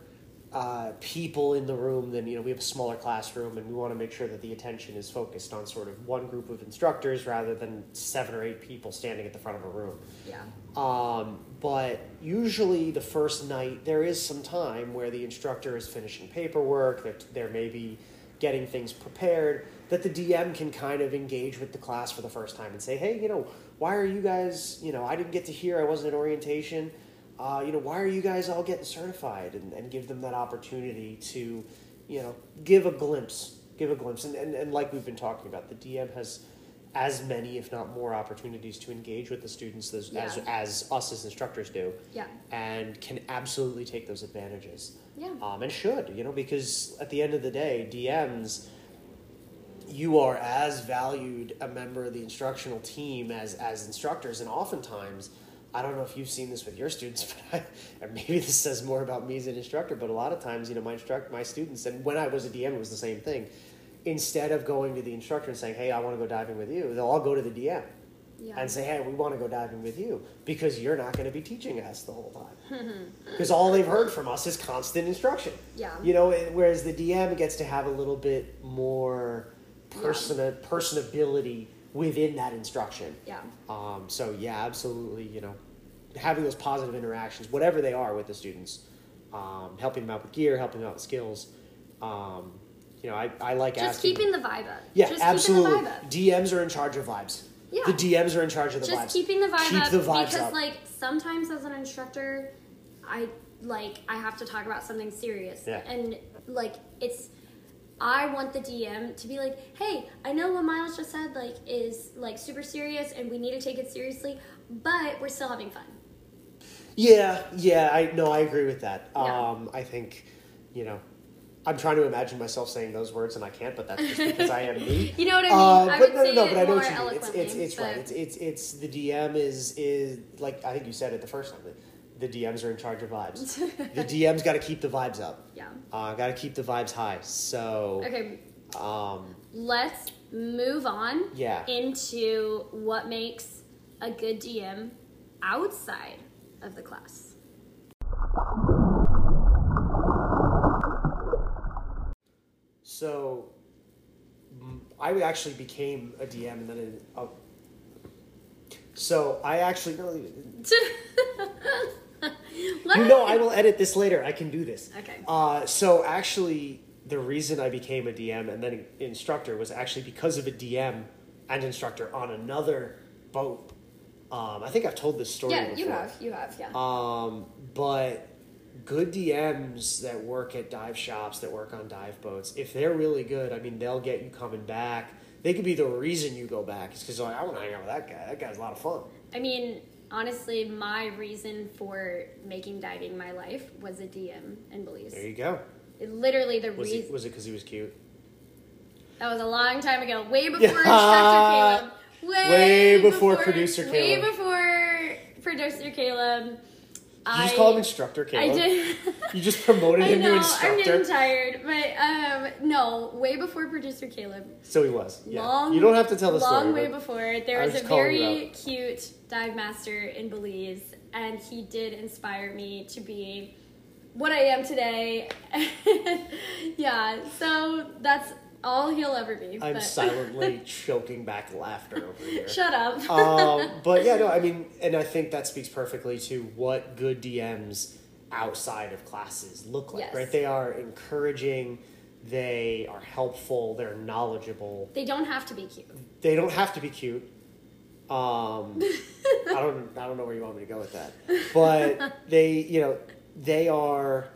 uh, people in the room than you know. We have a smaller classroom, and we want to make sure that the attention is focused on sort of one group of instructors rather than seven or eight people standing at the front of a room. Yeah. Um, but usually, the first night there is some time where the instructor is finishing paperwork. They're, they're maybe getting things prepared. That the DM can kind of engage with the class for the first time and say, "Hey, you know, why are you guys? You know, I didn't get to hear. I wasn't in orientation. Uh, you know, why are you guys all getting certified?" And, and give them that opportunity to, you know, give a glimpse, give a glimpse. And, and and like we've been talking about, the DM has as many, if not more, opportunities to engage with the students as, as, Yeah. as us as instructors do, Yeah. and can absolutely take those advantages. Yeah. Um, and should, you know, because at the end of the day, DMs, you are as valued a member of the instructional team as, as instructors, and oftentimes, I don't know if you've seen this with your students, but I, and maybe this says more about me as an instructor, but a lot of times, you know, my instruct my students, and when I was a DM, it was the same thing. Instead of going to the instructor and saying, "Hey, I want to go diving with you," they'll all go to the DM Yeah. and say, "Hey, we want to go diving with you because you're not going to be teaching us the whole time." Because all they've heard from us is constant instruction. Yeah. You know, whereas the DM gets to have a little bit more person personability within that instruction. yeah. Um, so yeah, absolutely. You know, having those positive interactions, whatever they are, with the students, um, helping them out with gear, helping them out with skills. Um, you know, I, I like Just asking. keeping the vibe up. yeah, Just absolutely. keeping the vibe up. DMs are in charge of vibes. Yeah. The DMs are in charge of the just vibes. keeping the vibe Keep up the vibes because up. like sometimes as an instructor i like i have to talk about something serious Yeah. and like it's i want the dm to be like hey i know what Myles just said like is like super serious and we need to take it seriously but we're still having fun Yeah, yeah, I no, I agree with that. Yeah. Um, I think, you know, I'm trying to imagine myself saying those words and I can't, but that's just because I am me. you know what i mean Uh, i but would no, no, no, but I know what you mean. It's it's it's right. It's it's it's the DM is is like I think you said it the first time. The DMs are in charge of vibes. the DM's got to keep the vibes up. yeah Uh, got to keep the vibes high. So, okay um, let's move on Yeah. into what makes a good dm outside of the class so I actually became a DM and then it, uh, so I actually no, You know, I will edit this later. I can do this. Okay. Uh, so actually, the reason I became a DM and then instructor was actually because of a DM and instructor on another boat. Um, I think I've told this story yeah before. you have you have yeah Um, but good DMs that work at dive shops that work on dive boats, if they're really good, I mean, they'll get you coming back. They could be the reason you go back. It's because like, I want to hang out with that guy. That guy's a lot of fun. I mean, honestly, my reason for making diving my life was a DM in Belize. There you go. It, literally, the Was, reason he, was it because he was cute? that was a long time ago, way before Yeah. instructor Caleb. Way, Way before producer Way Caleb. before producer Caleb. You just call him instructor, Caleb. I did. You just promoted him to know. I'm getting tired, but um, no, way before producer Caleb. So he was. Yeah. Long, you don't have to tell the long story. way before there was, was a very cute dive master in Belize, and he did inspire me to be what I am today. yeah, so that's all he'll ever be. I'm but- silently choking back laughter over here. Shut up. um, but yeah, no, I mean, and I think that speaks perfectly to what good DMs outside of classes look like, Yes. right? They are encouraging, they are helpful, they're knowledgeable. they don't have to be cute. They don't have to be cute. Um, I don't, I don't know where you want me to go with that, but they, you know, they are.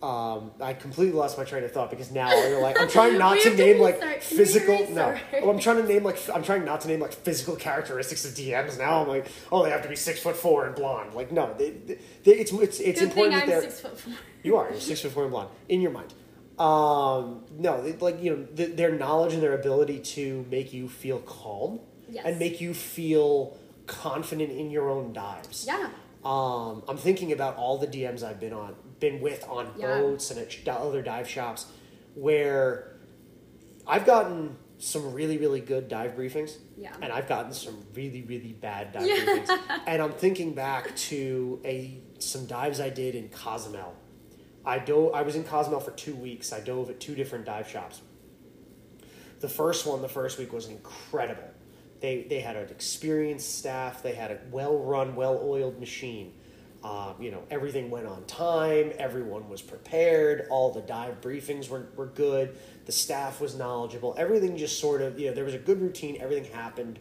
Um, I completely lost my train of thought because now you're like I'm trying not to have to name like restart. Can we physical. No? Oh, I'm trying to name like I'm trying not to name like physical characteristics of DMs. Now I'm like, oh, they have to be six foot four and blonde. Like, no, they, they, they- it's it's it's Good important that they're six foot four. you are. You're six foot four and blonde in your mind. Um, no, they, like you know, th- their knowledge and their ability to make you feel calm Yes. and make you feel confident in your own dives. Yeah. Um, I'm thinking about all the DMs I've been on, been with on Yeah. boats and at other dive shops, where I've gotten some really really good dive briefings. Yeah. And I've gotten some really really bad dive Yeah. briefings. And I'm thinking back to a some dives I did in Cozumel. I dove. I was in Cozumel for two weeks. I dove at two different dive shops. The first one, the first week, was incredible. They they had an experienced staff. They had a well run, well oiled machine. Um, you know, everything went on time. Everyone was prepared. All the dive briefings were, were good. The staff was knowledgeable. Everything just sort of, you know, there was a good routine. Everything happened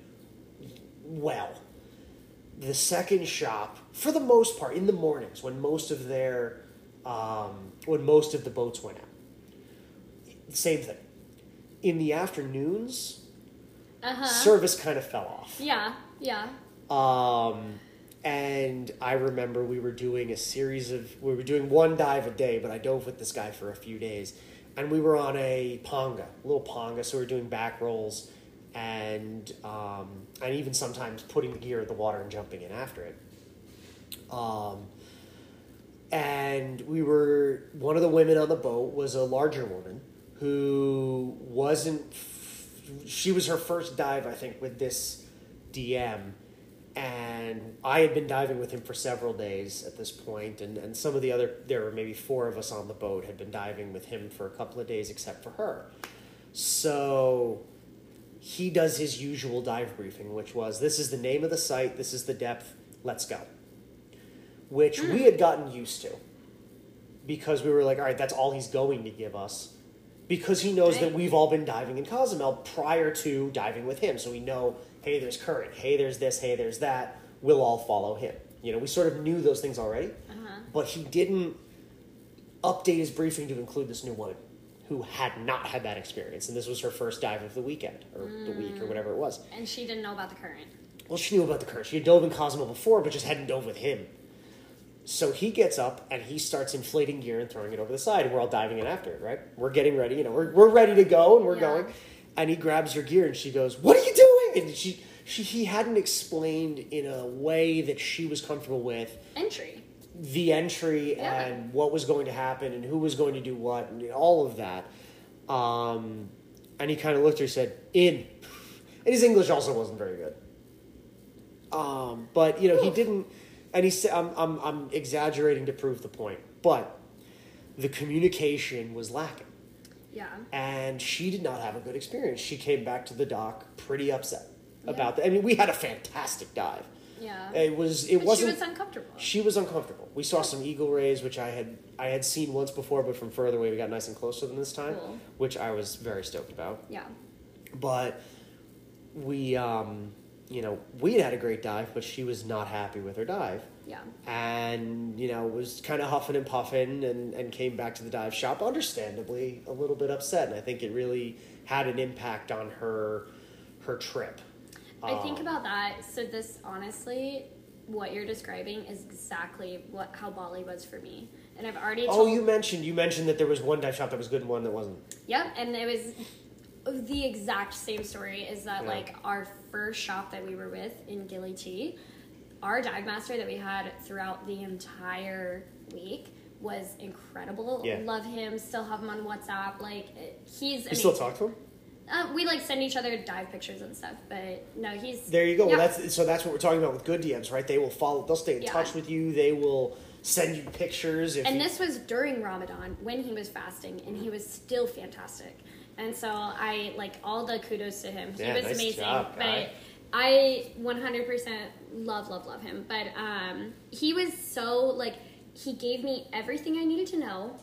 well. The second shop, for the most part, in the mornings when most of their, um, when most of the boats went out, same thing. In the afternoons, Uh huh. service kind of fell off. Yeah. Yeah. Um, and I remember we were doing a series of we were doing one dive a day, but I dove with this guy for a few days, and we were on a ponga, a little ponga, so we were doing back rolls, and um, and even sometimes putting the gear in the water and jumping in after it. Um, and we were one of the women on the boat was a larger woman who wasn't she was her first dive i think with this dm and i had been diving with him for several days at this point and, and some of the other there were maybe four of us on the boat had been diving with him for a couple of days except for her so he does his usual dive briefing which was this is the name of the site this is the depth let's go which we had gotten used to because we were like, all right, that's all he's going to give us. Because he knows that we've all been diving in Cozumel prior to diving with him. So we know, hey, there's current, hey, there's this, hey, there's that. We'll all follow him. You know, we sort of knew those things already. Uh-huh. But he didn't update his briefing to include this new woman who had not had that experience. And this was her first dive of the weekend or the week or whatever it was. And she didn't know about the current. Well, she knew about the current. She had dove in Cosmo before, but just hadn't dove with him. So he gets up and he starts inflating gear and throwing it over the side, and we're all diving in after it, right? We're getting ready, you know, we're, we're ready to go, and we're Yeah. going. And he grabs her gear, and she goes, "What are you doing?" And she, she, he hadn't explained in a way that she was comfortable with Entry. the entry Yeah. and what was going to happen and who was going to do what and all of that. Um, and he kind of looked at her and said, "In," and his English also wasn't very good. Um, but you know he didn't, and he said, I'm, "I'm I'm exaggerating to prove the point," but the communication was lacking, Yeah. and she did not have a good experience. She came back to the dock pretty upset Yeah. about that. I mean, we had a fantastic dive. Yeah. It was. It but wasn't. she was uncomfortable. She was uncomfortable. We saw some eagle rays, which I had I had seen once before, but from further away, we got nice and close to them this time, Cool. which I was very stoked about. yeah. But we, um, you know, we had a great dive, but she was not happy with her dive. Yeah. And, you know, was kind of huffing and puffing and, and came back to the dive shop, understandably a little bit upset. And I think it really had an impact on her her trip. I think Um, about that. So this honestly, what you're describing is exactly what how Bali was for me. And I've already Oh, told you mentioned you mentioned that there was one dive shop that was good and one that wasn't. Yep, and it was the exact same story is that Yeah. like our first shop that we were with in Gili T, our dive master that we had throughout the entire week was incredible. Yeah. Love him, still have him on WhatsApp. Like he's You still talk to him? Uh, we like send each other dive pictures and stuff, but no, he's There you go. Yeah. Well, that's so that's what we're talking about with good DMs, right? They will follow. They'll stay in Yeah. touch with you. They will send you pictures. If And you- this was during Ramadan when he was fasting, and he was still fantastic. And so I like all the kudos to him. He Yeah, was nice amazing. job, but I 100% love, love, love him. But um, he was so like he gave me everything I needed to know,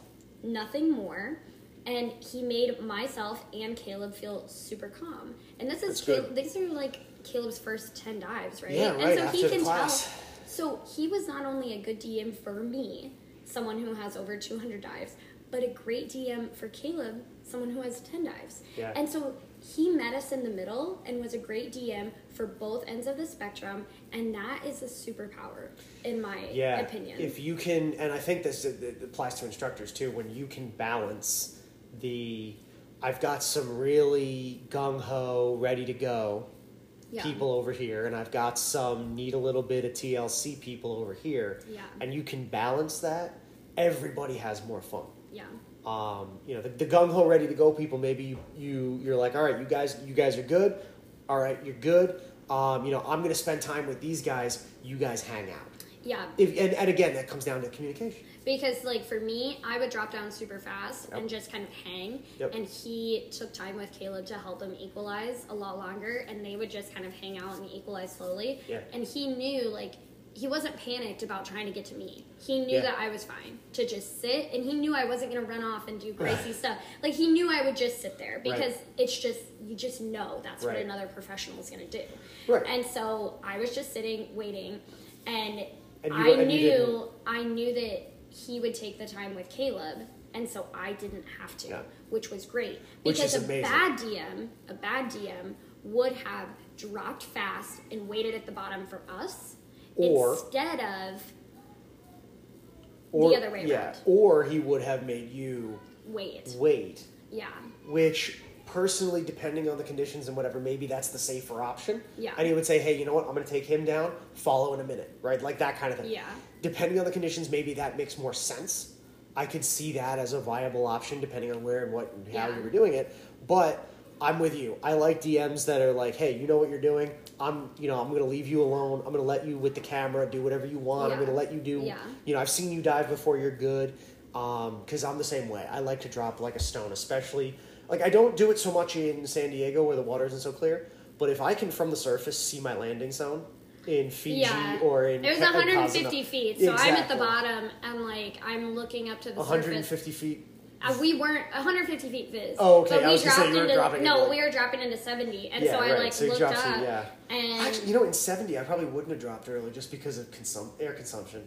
nothing more. And he made myself and Caleb feel super calm. And this is. Caleb, these are like Caleb's first ten dives, right? Yeah, And right, so he after the can class. tell so he was not only a good DM for me, someone who has over 200 dives, but a great DM for Caleb, someone who has 10 dives. Yeah. And so he met us in the middle and was a great DM for both ends of the spectrum, and that is a superpower, in my yeah, opinion. if you can, and I think this applies to instructors too. When you can balance the, I've got some really gung ho, ready to go yeah. people over here, and I've got some need a little bit of TLC people over here, Yeah. and you can balance that. Everybody has more fun. Yeah. Um, you know the, the gung ho ready to go people maybe you, you you're like all right you guys you guys are good all right you're good um, you know i'm gonna spend time with these guys you guys hang out Yeah. if, and, and again that comes down to communication Because like for me, I would drop down super fast Yep. and just kind of hang. Yep. And he took time with Caleb to help him equalize a lot longer, and they would just kind of hang out and equalize slowly. Yeah. And he knew like he wasn't panicked about trying to get to me. He knew Yeah. that I was fine to just sit, and he knew I wasn't gonna run off and do crazy stuff. Like he knew I would just sit there because it's just you just know that's what another professional is gonna do. Right. And so I was just sitting waiting, and, And you I and knew I knew that he would take the time with Caleb, and so I didn't have to, Yeah. which was great. Which Because a amazing. bad DM, a bad DM would have dropped fast and waited at the bottom for us Or- instead of or the other way yeah around. or he would have made you Wait. wait Yeah. which personally depending on the conditions and whatever maybe that's the safer option Yeah. and he would say hey you know what i'm going to take him down follow in a minute right like that kind of thing Yeah. depending on the conditions maybe that makes more sense i could see that as a viable option depending on where and what and how Yeah. you were doing it but i'm with you. I like dms that are like hey you know what you're doing? I'm you know i'm going to leave you alone. I'm going to let you with the camera do whatever you want. I'm going to let you do Yeah. you know i've seen you dive before. You're good. Um, because i'm the same way. I like to drop like a stone especially like i don't do it so much in san diego where the water isn't so clear but if i can from the surface see my landing zone in fiji Yeah. or in It was 150 Cozumel- feet, so I'm at the bottom and like I'm looking up to the surface. 150 feet Uh, we weren't 150 feet viz. Oh, okay. But I we was gonna say dropped you were into dropping no, into- we were dropping into 70, and Yeah, so I right. like So looked up to- yeah. and Actually, you know, in 70, I probably wouldn't have dropped early just because of consum- air consumption.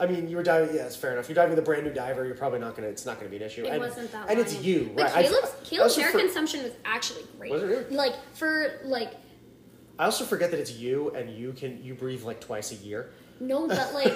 I mean, you were diving. Yeah, it's fair enough. You're diving with a brand new diver. You're probably not gonna. It's not gonna be an issue. it and, wasn't that. And it's you, But right? I- Caleb's, Caleb's air for- consumption was actually great. Was it really? Like for like I also forget that it's you, and you can you breathe like twice a year. No, but like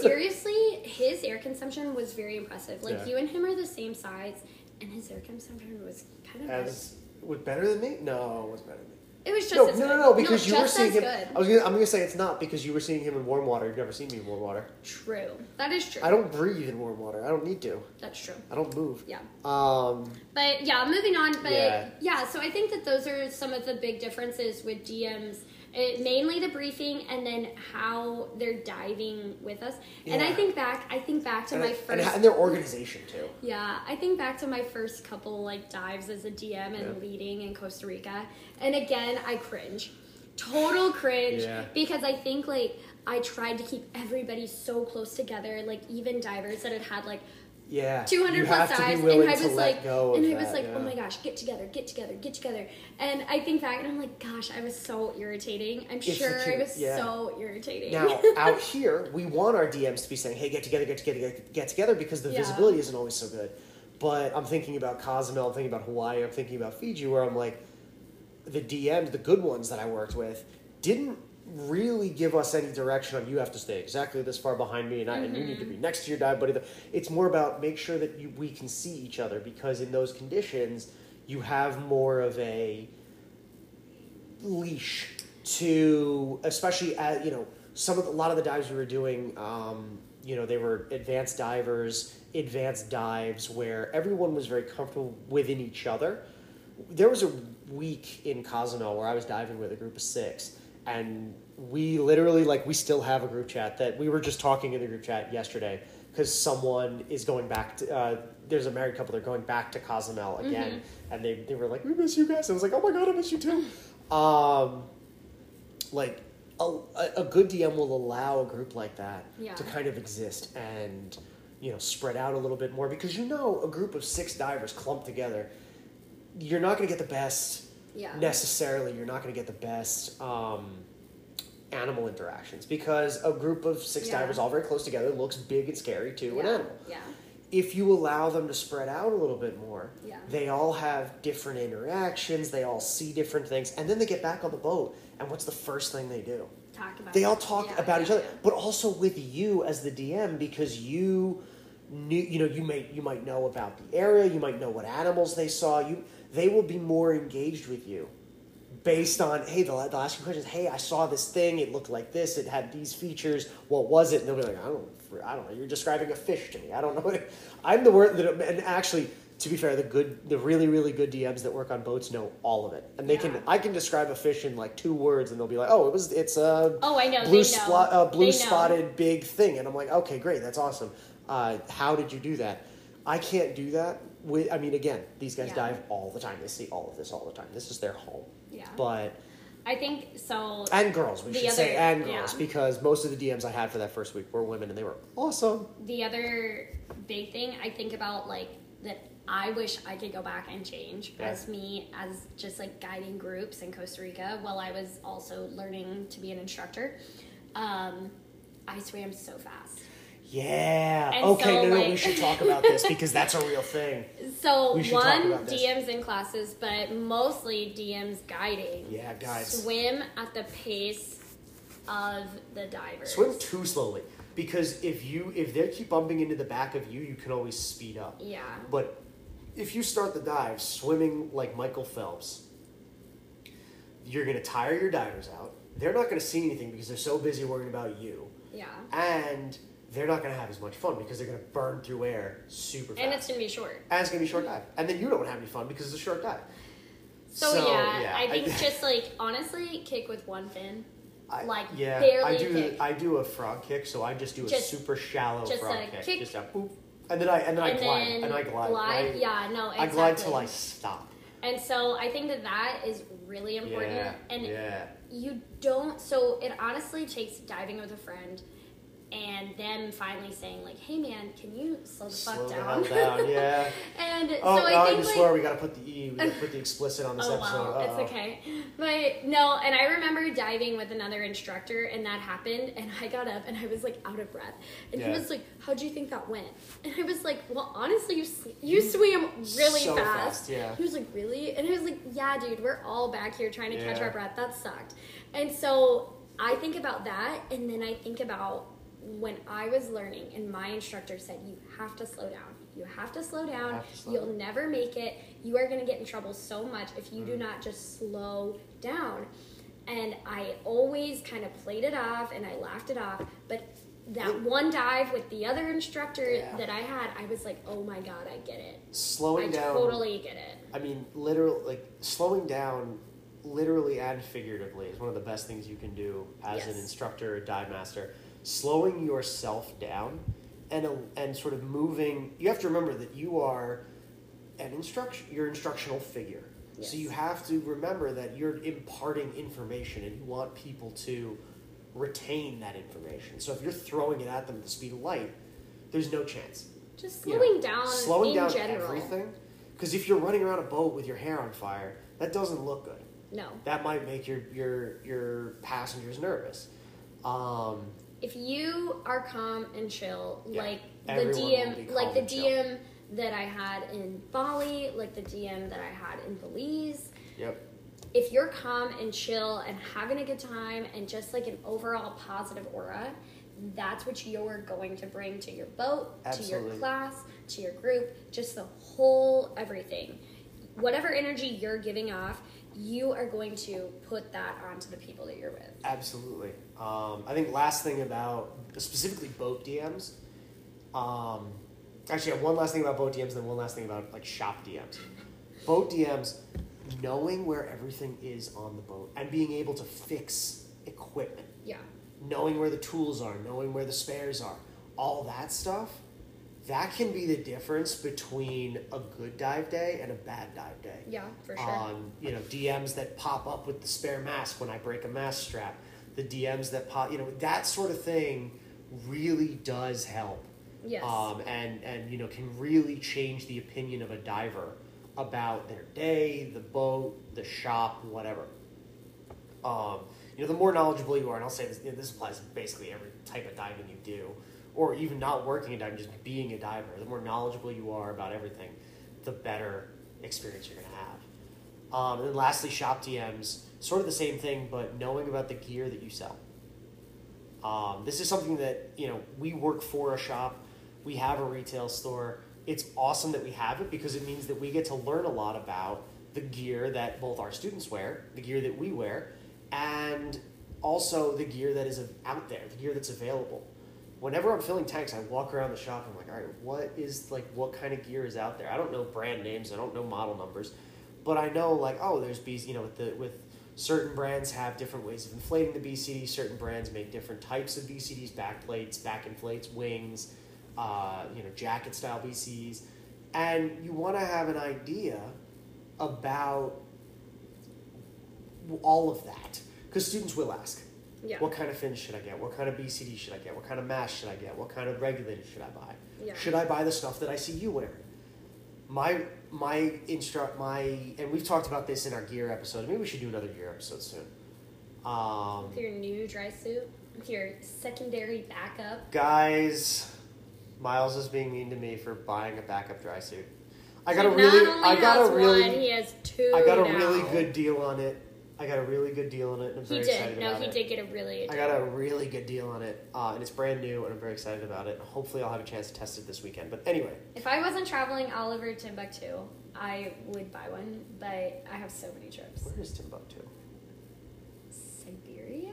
seriously, his air consumption was very impressive. Like Yeah. you and him are the same size, and his air consumption was kind of. As was better than me? No, it was better than me. it was just No, no, good. no, no, because you were seeing him. Good. I was gonna, I'm gonna say it's not because you were seeing him in warm water. You've never seen me in warm water. True, that is true. I don't breathe in warm water. I don't need to. That's true. I don't move. Yeah. Um, But yeah, moving on. But Yeah. yeah. so I think that those are some of the big differences with DMs. Uh, mainly the briefing and then how they're diving with us. And I think back, I think back to and, my and, first. and their organization too. yeah, I think back to my first couple like dives as a DM and Yeah. leading in Costa Rica. And again, I cringe. Total cringe Yeah. because I think like I tried to keep everybody so close together, like even divers that had had like Yeah. 200 you plus be and I was like, and I that, was like, yeah. oh my gosh, get together, get together, get together. And I think back, and I'm like, gosh, I was so irritating. I'm the sure I was yeah. so irritating. Now, out here, we want our DMs to be saying, hey, get together, get together, get, get together, because the Yeah. visibility isn't always so good. But I'm thinking about Cozumel, I'm thinking about Hawaii, I'm thinking about Fiji, where I'm like, the DMs, the good ones that I worked with, didn't really give us any direction on you have to stay exactly this far behind me and, I, and you need to be next to your dive buddy. It's more about make sure that you, we can see each other because in those conditions, you have more of a leash to especially at you know some of the, a lot of the dives we were doing um, you know they were advanced divers advanced dives where everyone was very comfortable within each other there was a week in Cozumel where I was diving with a group of six and we literally like we still have a group chat that we were just talking in the group chat yesterday because someone is going back to uh, there's a married couple they're going back to Cozumel again and they, they were like we miss you guys I was like oh my god I miss you too um, like a, a good DM will allow a group like that Yeah. to kind of exist and you know spread out a little bit more because you know a group of six divers clumped together you're not going to get the best yeah. necessarily you're not going to get the best um, animal interactions because a group of six Yeah. divers all very close together looks big and scary to an animal Yeah. if you allow them to spread out a little bit more, Yeah. they all have different interactions, they all see different things, and then they get back on the boat, and what's the first thing they do? Talk about They all talk Yeah, about yeah, each other, yeah. but also with you as the DM because you knew, you know, you may you might know about the area, you might know what animals they saw, you they will be more engaged with you based on hey they'll, they'll ask you questions hey i saw this thing it looked like this it had these features what was it? And they'll be like i don't i don't know you're describing a fish to me i don't know what it, i'm the word that and actually to be fair the good the really really good dms that work on boats know all of it. And they Yeah. can i can describe a fish in like two words and they'll be like oh it was it's a Oh, I know. blue spot They blue spotted big thing. And i'm like okay great that's awesome. Uh, how did you do that? I can't do that with i mean again these guys Yeah. dive all the time. They see all of this all the time. This is their home Yeah. but I think so. and girls we should say and girls yeah. because most of the dms i had for that first week were women and they were awesome the other big thing I think about like that I wish I could go back and change Yeah. as me as just like guiding groups in Costa Rica while I was also learning to be an instructor. Um, I swam so fast. Yeah And okay so, no no we should talk about this because that's a real thing So We should talk one. DMs in classes, but mostly DMs guiding. Yeah, guides. Swim at the pace of the divers. swim too slowly because if you if they keep bumping into the back of you you can always speed up Yeah. But if you start the dive swimming like Michael Phelps, you're going to tire your divers out. They're not going to see anything because they're so busy worrying about you. Yeah. And they're not going to have as much fun because they're going to burn through air super fast. And it's gonna be short. And it's going to be a short dive. And then you don't have any fun because it's a short dive. So, yeah, I think just like honestly, kick with one fin. I, like, yeah, barely I do kick. I do a frog kick, so I just do a super shallow just frog kick. kick. Just a boop. And then I and then I and glide then and I glide. right? Yeah, no, exactly. I glide till I stop. And so I think that that is really important. Yeah. And yeah. you don't. So it honestly takes diving with a friend, and them finally saying like, "Hey, man, can you slow the fuck Slow the down?" down, yeah. and Oh, so I I think just like, swear we gotta put the E, we gotta put the explicit on this Oh episode. wow, Uh-oh. it's okay. But no, and I remember diving with another instructor, and that happened, and I got up and I was like out of breath, and Yeah. he was like, "How do you think that went?" And I was like, "Well, honestly, you you swam really So fast." fast, yeah. He was like, "Really?" And I was like, "Yeah, dude, we're all back here trying to catch our breath. That sucked." And so I think about that, and then I think about when I was learning, and my instructor said, "You have to slow down. You have to slow down. to slow You'll down." never make it. You are going to get in trouble so much if you Mm. do not just slow down." And I always kind of played it off, and I laughed it off, but. That one dive with the other instructor Yeah. that I had, I was like, "Oh my god, I get it! Slowing I down. totally get it." I mean, literally, like slowing down, literally and figuratively, is one of the best things you can do as an instructor or dive master. Slowing yourself down, and and sort of moving. You have to remember that you are an instruction. You're instructional figure. Yes. So you have to remember that you're imparting information, and you want people to retain that information. So if you're throwing it at them at the speed of light, there's no chance. Just you know, slowing down slowing in down general. everything. Because if you're running around a boat with your hair on fire, that doesn't look good. No. That might make your your your passengers nervous. Um, If you are calm and chill, Yeah, like the everyone will DM, like the chill. DM that I had in Bali, like the DM that I had in Belize, yep. if you're calm and chill and having a good time and just like an overall positive aura, that's what you're going to bring to your boat, to your class, to your group, just the whole everything. Whatever energy you're giving off, you are going to put that onto the people that you're with. Absolutely. Um, I think last thing about specifically boat DMs. Um, actually, I have one last thing about boat DMs, and then one last thing about like shop DMs. Boat DMs, knowing where everything is on the boat and being able to fix equipment, Yeah. knowing where the tools are, knowing where the spares are, all that stuff. That can be the difference between a good dive day and a bad dive day Yeah, for sure. on you know DMs that pop up with the spare mask when I break a mask strap, the DMs that pop, you know that sort of thing really does help. yes. Um, and and you know can really change the opinion of a diver about their day, the boat, the shop, whatever. Um, you know, the more knowledgeable you are, and I'll say this, you know, this applies to basically every type of diving you do, or even not working a dive, just being a diver. The more knowledgeable you are about everything, the better experience you're going to have. Um, and then lastly, shop DMs, sort of the same thing, but knowing about the gear that you sell. Um, this is something that you know we work for a shop. We have a retail store. It's awesome that we have it because it means that we get to learn a lot about the gear that both our students wear, the gear that we wear, and also the gear that is out there, the gear that's available. Whenever I'm filling tanks, I walk around the shop. I'm like, all right, what is like what kind of gear is out there? I don't know brand names. I don't know model numbers, but I know like oh, there's bees. You know, with the with certain brands have different ways of inflating the BCD. Certain brands make different types of BCDs, back plates, back inflates, wings, uh, you know, jacket style BCDs, and you want to have an idea about all of that because students will ask. yeah. What kind of fins should I get? What kind of BCD should I get? What kind of mask should I get? What kind of regulator should I buy? Yeah. Should I buy the stuff that I see you wearing? My my instruct my and we've talked about this in our gear episode. Maybe we should do another gear episode soon. Um, With your new dry suit, your secondary backup. guys, Myles is being mean to me for buying a backup dry suit. I got a really I got a really one, he has two. I got a really good deal on it. I got a really good deal on it, and I'm He very did. excited No, about he it. did get a really. I got a really good deal on it, uh, and it's brand new, and I'm very excited about it. Hopefully, I'll have a chance to test it this weekend. But anyway, If I wasn't traveling all over Timbuktu, I would buy one. But I have so many trips. where is Timbuktu? Siberia.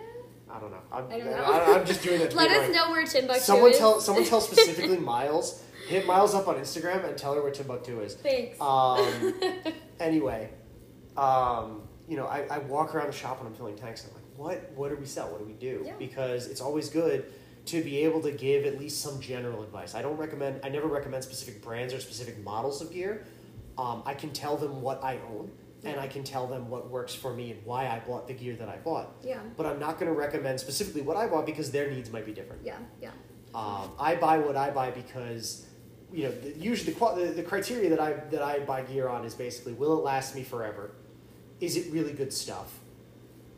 I don't know. I'm, I don't know. I, am just doing it. Let us like- know where Timbuktu Someone is. tell someone tell specifically Myles. Hit Myles up on Instagram and tell her where Timbuktu is. Thanks. Um, anyway, um, you know, I, I walk around the shop when I'm filling tanks. And I'm like, what? What do we sell? What do we do? Yeah. Because it's always good to be able to give at least some general advice. I don't recommend. I never recommend specific brands or specific models of gear. Um, I can tell them what I own, and I can tell them what works for me and why I bought the gear that I bought. yeah. But I'm not going to recommend specifically what I bought because their needs might be different. Yeah. Yeah. Um, I buy what I buy because, you know, the, usually the, the the criteria that I that I buy gear on is basically will it last me forever? Is it really good stuff?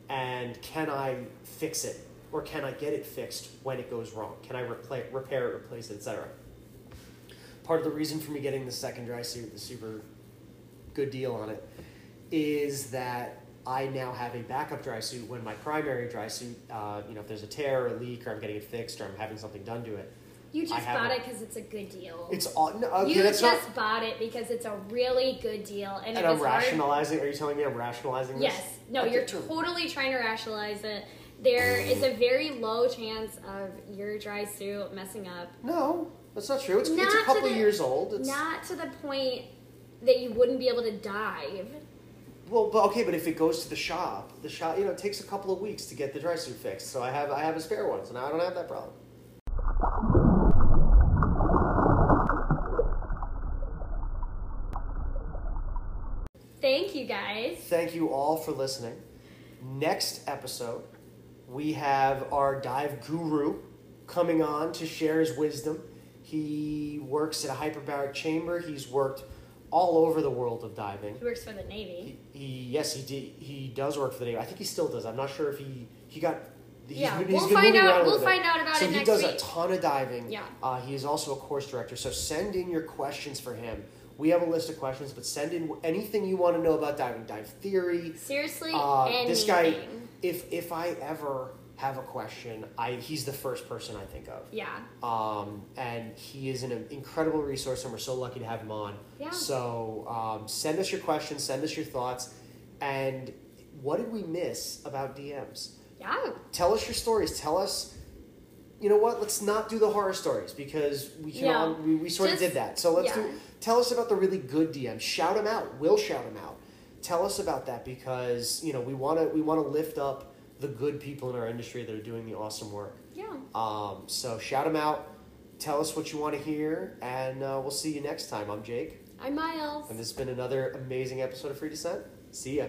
And can I fix it or can I get it fixed when it goes wrong? Can I repair it, replace it, etc. Part of the reason for me getting the second dry suit, the super good deal on it, is that I now have a backup dry suit when my primary dry suit, uh, you know, if there's a tear or a leak or I'm getting it fixed or I'm having something done to it. You just bought it. because it's a good deal. It's all no, okay, you that's just not. bought it because it's a really good deal, and, And it I'm was hard. rationalizing. Are you telling me I'm rationalizing this? Yes. No, Okay, you're totally trying to rationalize it. There is a very low chance of your dry suit messing up. No, that's not true. It's, it's a couple the- years old. It's, Not to the point that you wouldn't be able to dive. Well, but okay, but if it goes to the shop, the shop, you know, it takes a couple of weeks to get the dry suit fixed. So I have I have a spare one, so now I don't have that problem. Thank you guys. Thank you all for listening. Next episode, we have our dive guru coming on to share his wisdom. He works at a hyperbaric chamber. He's worked all over the world of diving. He works for the Navy. He, he yes, he did. He does work for the Navy. I think he still does. I'm not sure if he he got. He's, Yeah, he's we'll find out- we'll little bit. find out about so it he next does a ton of diving. Yeah. Uh, he is also a course director. So send in your questions for him. We have a list of questions, but send in anything you want to know about diving, dive theory. Seriously, Uh, anything. this guy, if if I ever have a question, I he's the first person I think of. Yeah. Um, and he is an incredible resource, and we're so lucky to have him on. Yeah. So um, send us your questions, send us your thoughts, and what did we miss about DMs? Yeah. Tell us your stories. Tell us. You know what? Let's not do the horror stories because we can Yeah. all, we, we sort Just- of did that. So let's yeah. do. Tell us about the really good DMs. Shout them out. We'll shout them out. Tell us about that because you know we want to we want to lift up the good people in our industry that are doing the awesome work. Yeah. Um, so shout them out. Tell us what you want to hear, and uh, we'll see you next time. I'm Jake, I'm Myles. and this has been another amazing episode of Free Descent. See ya.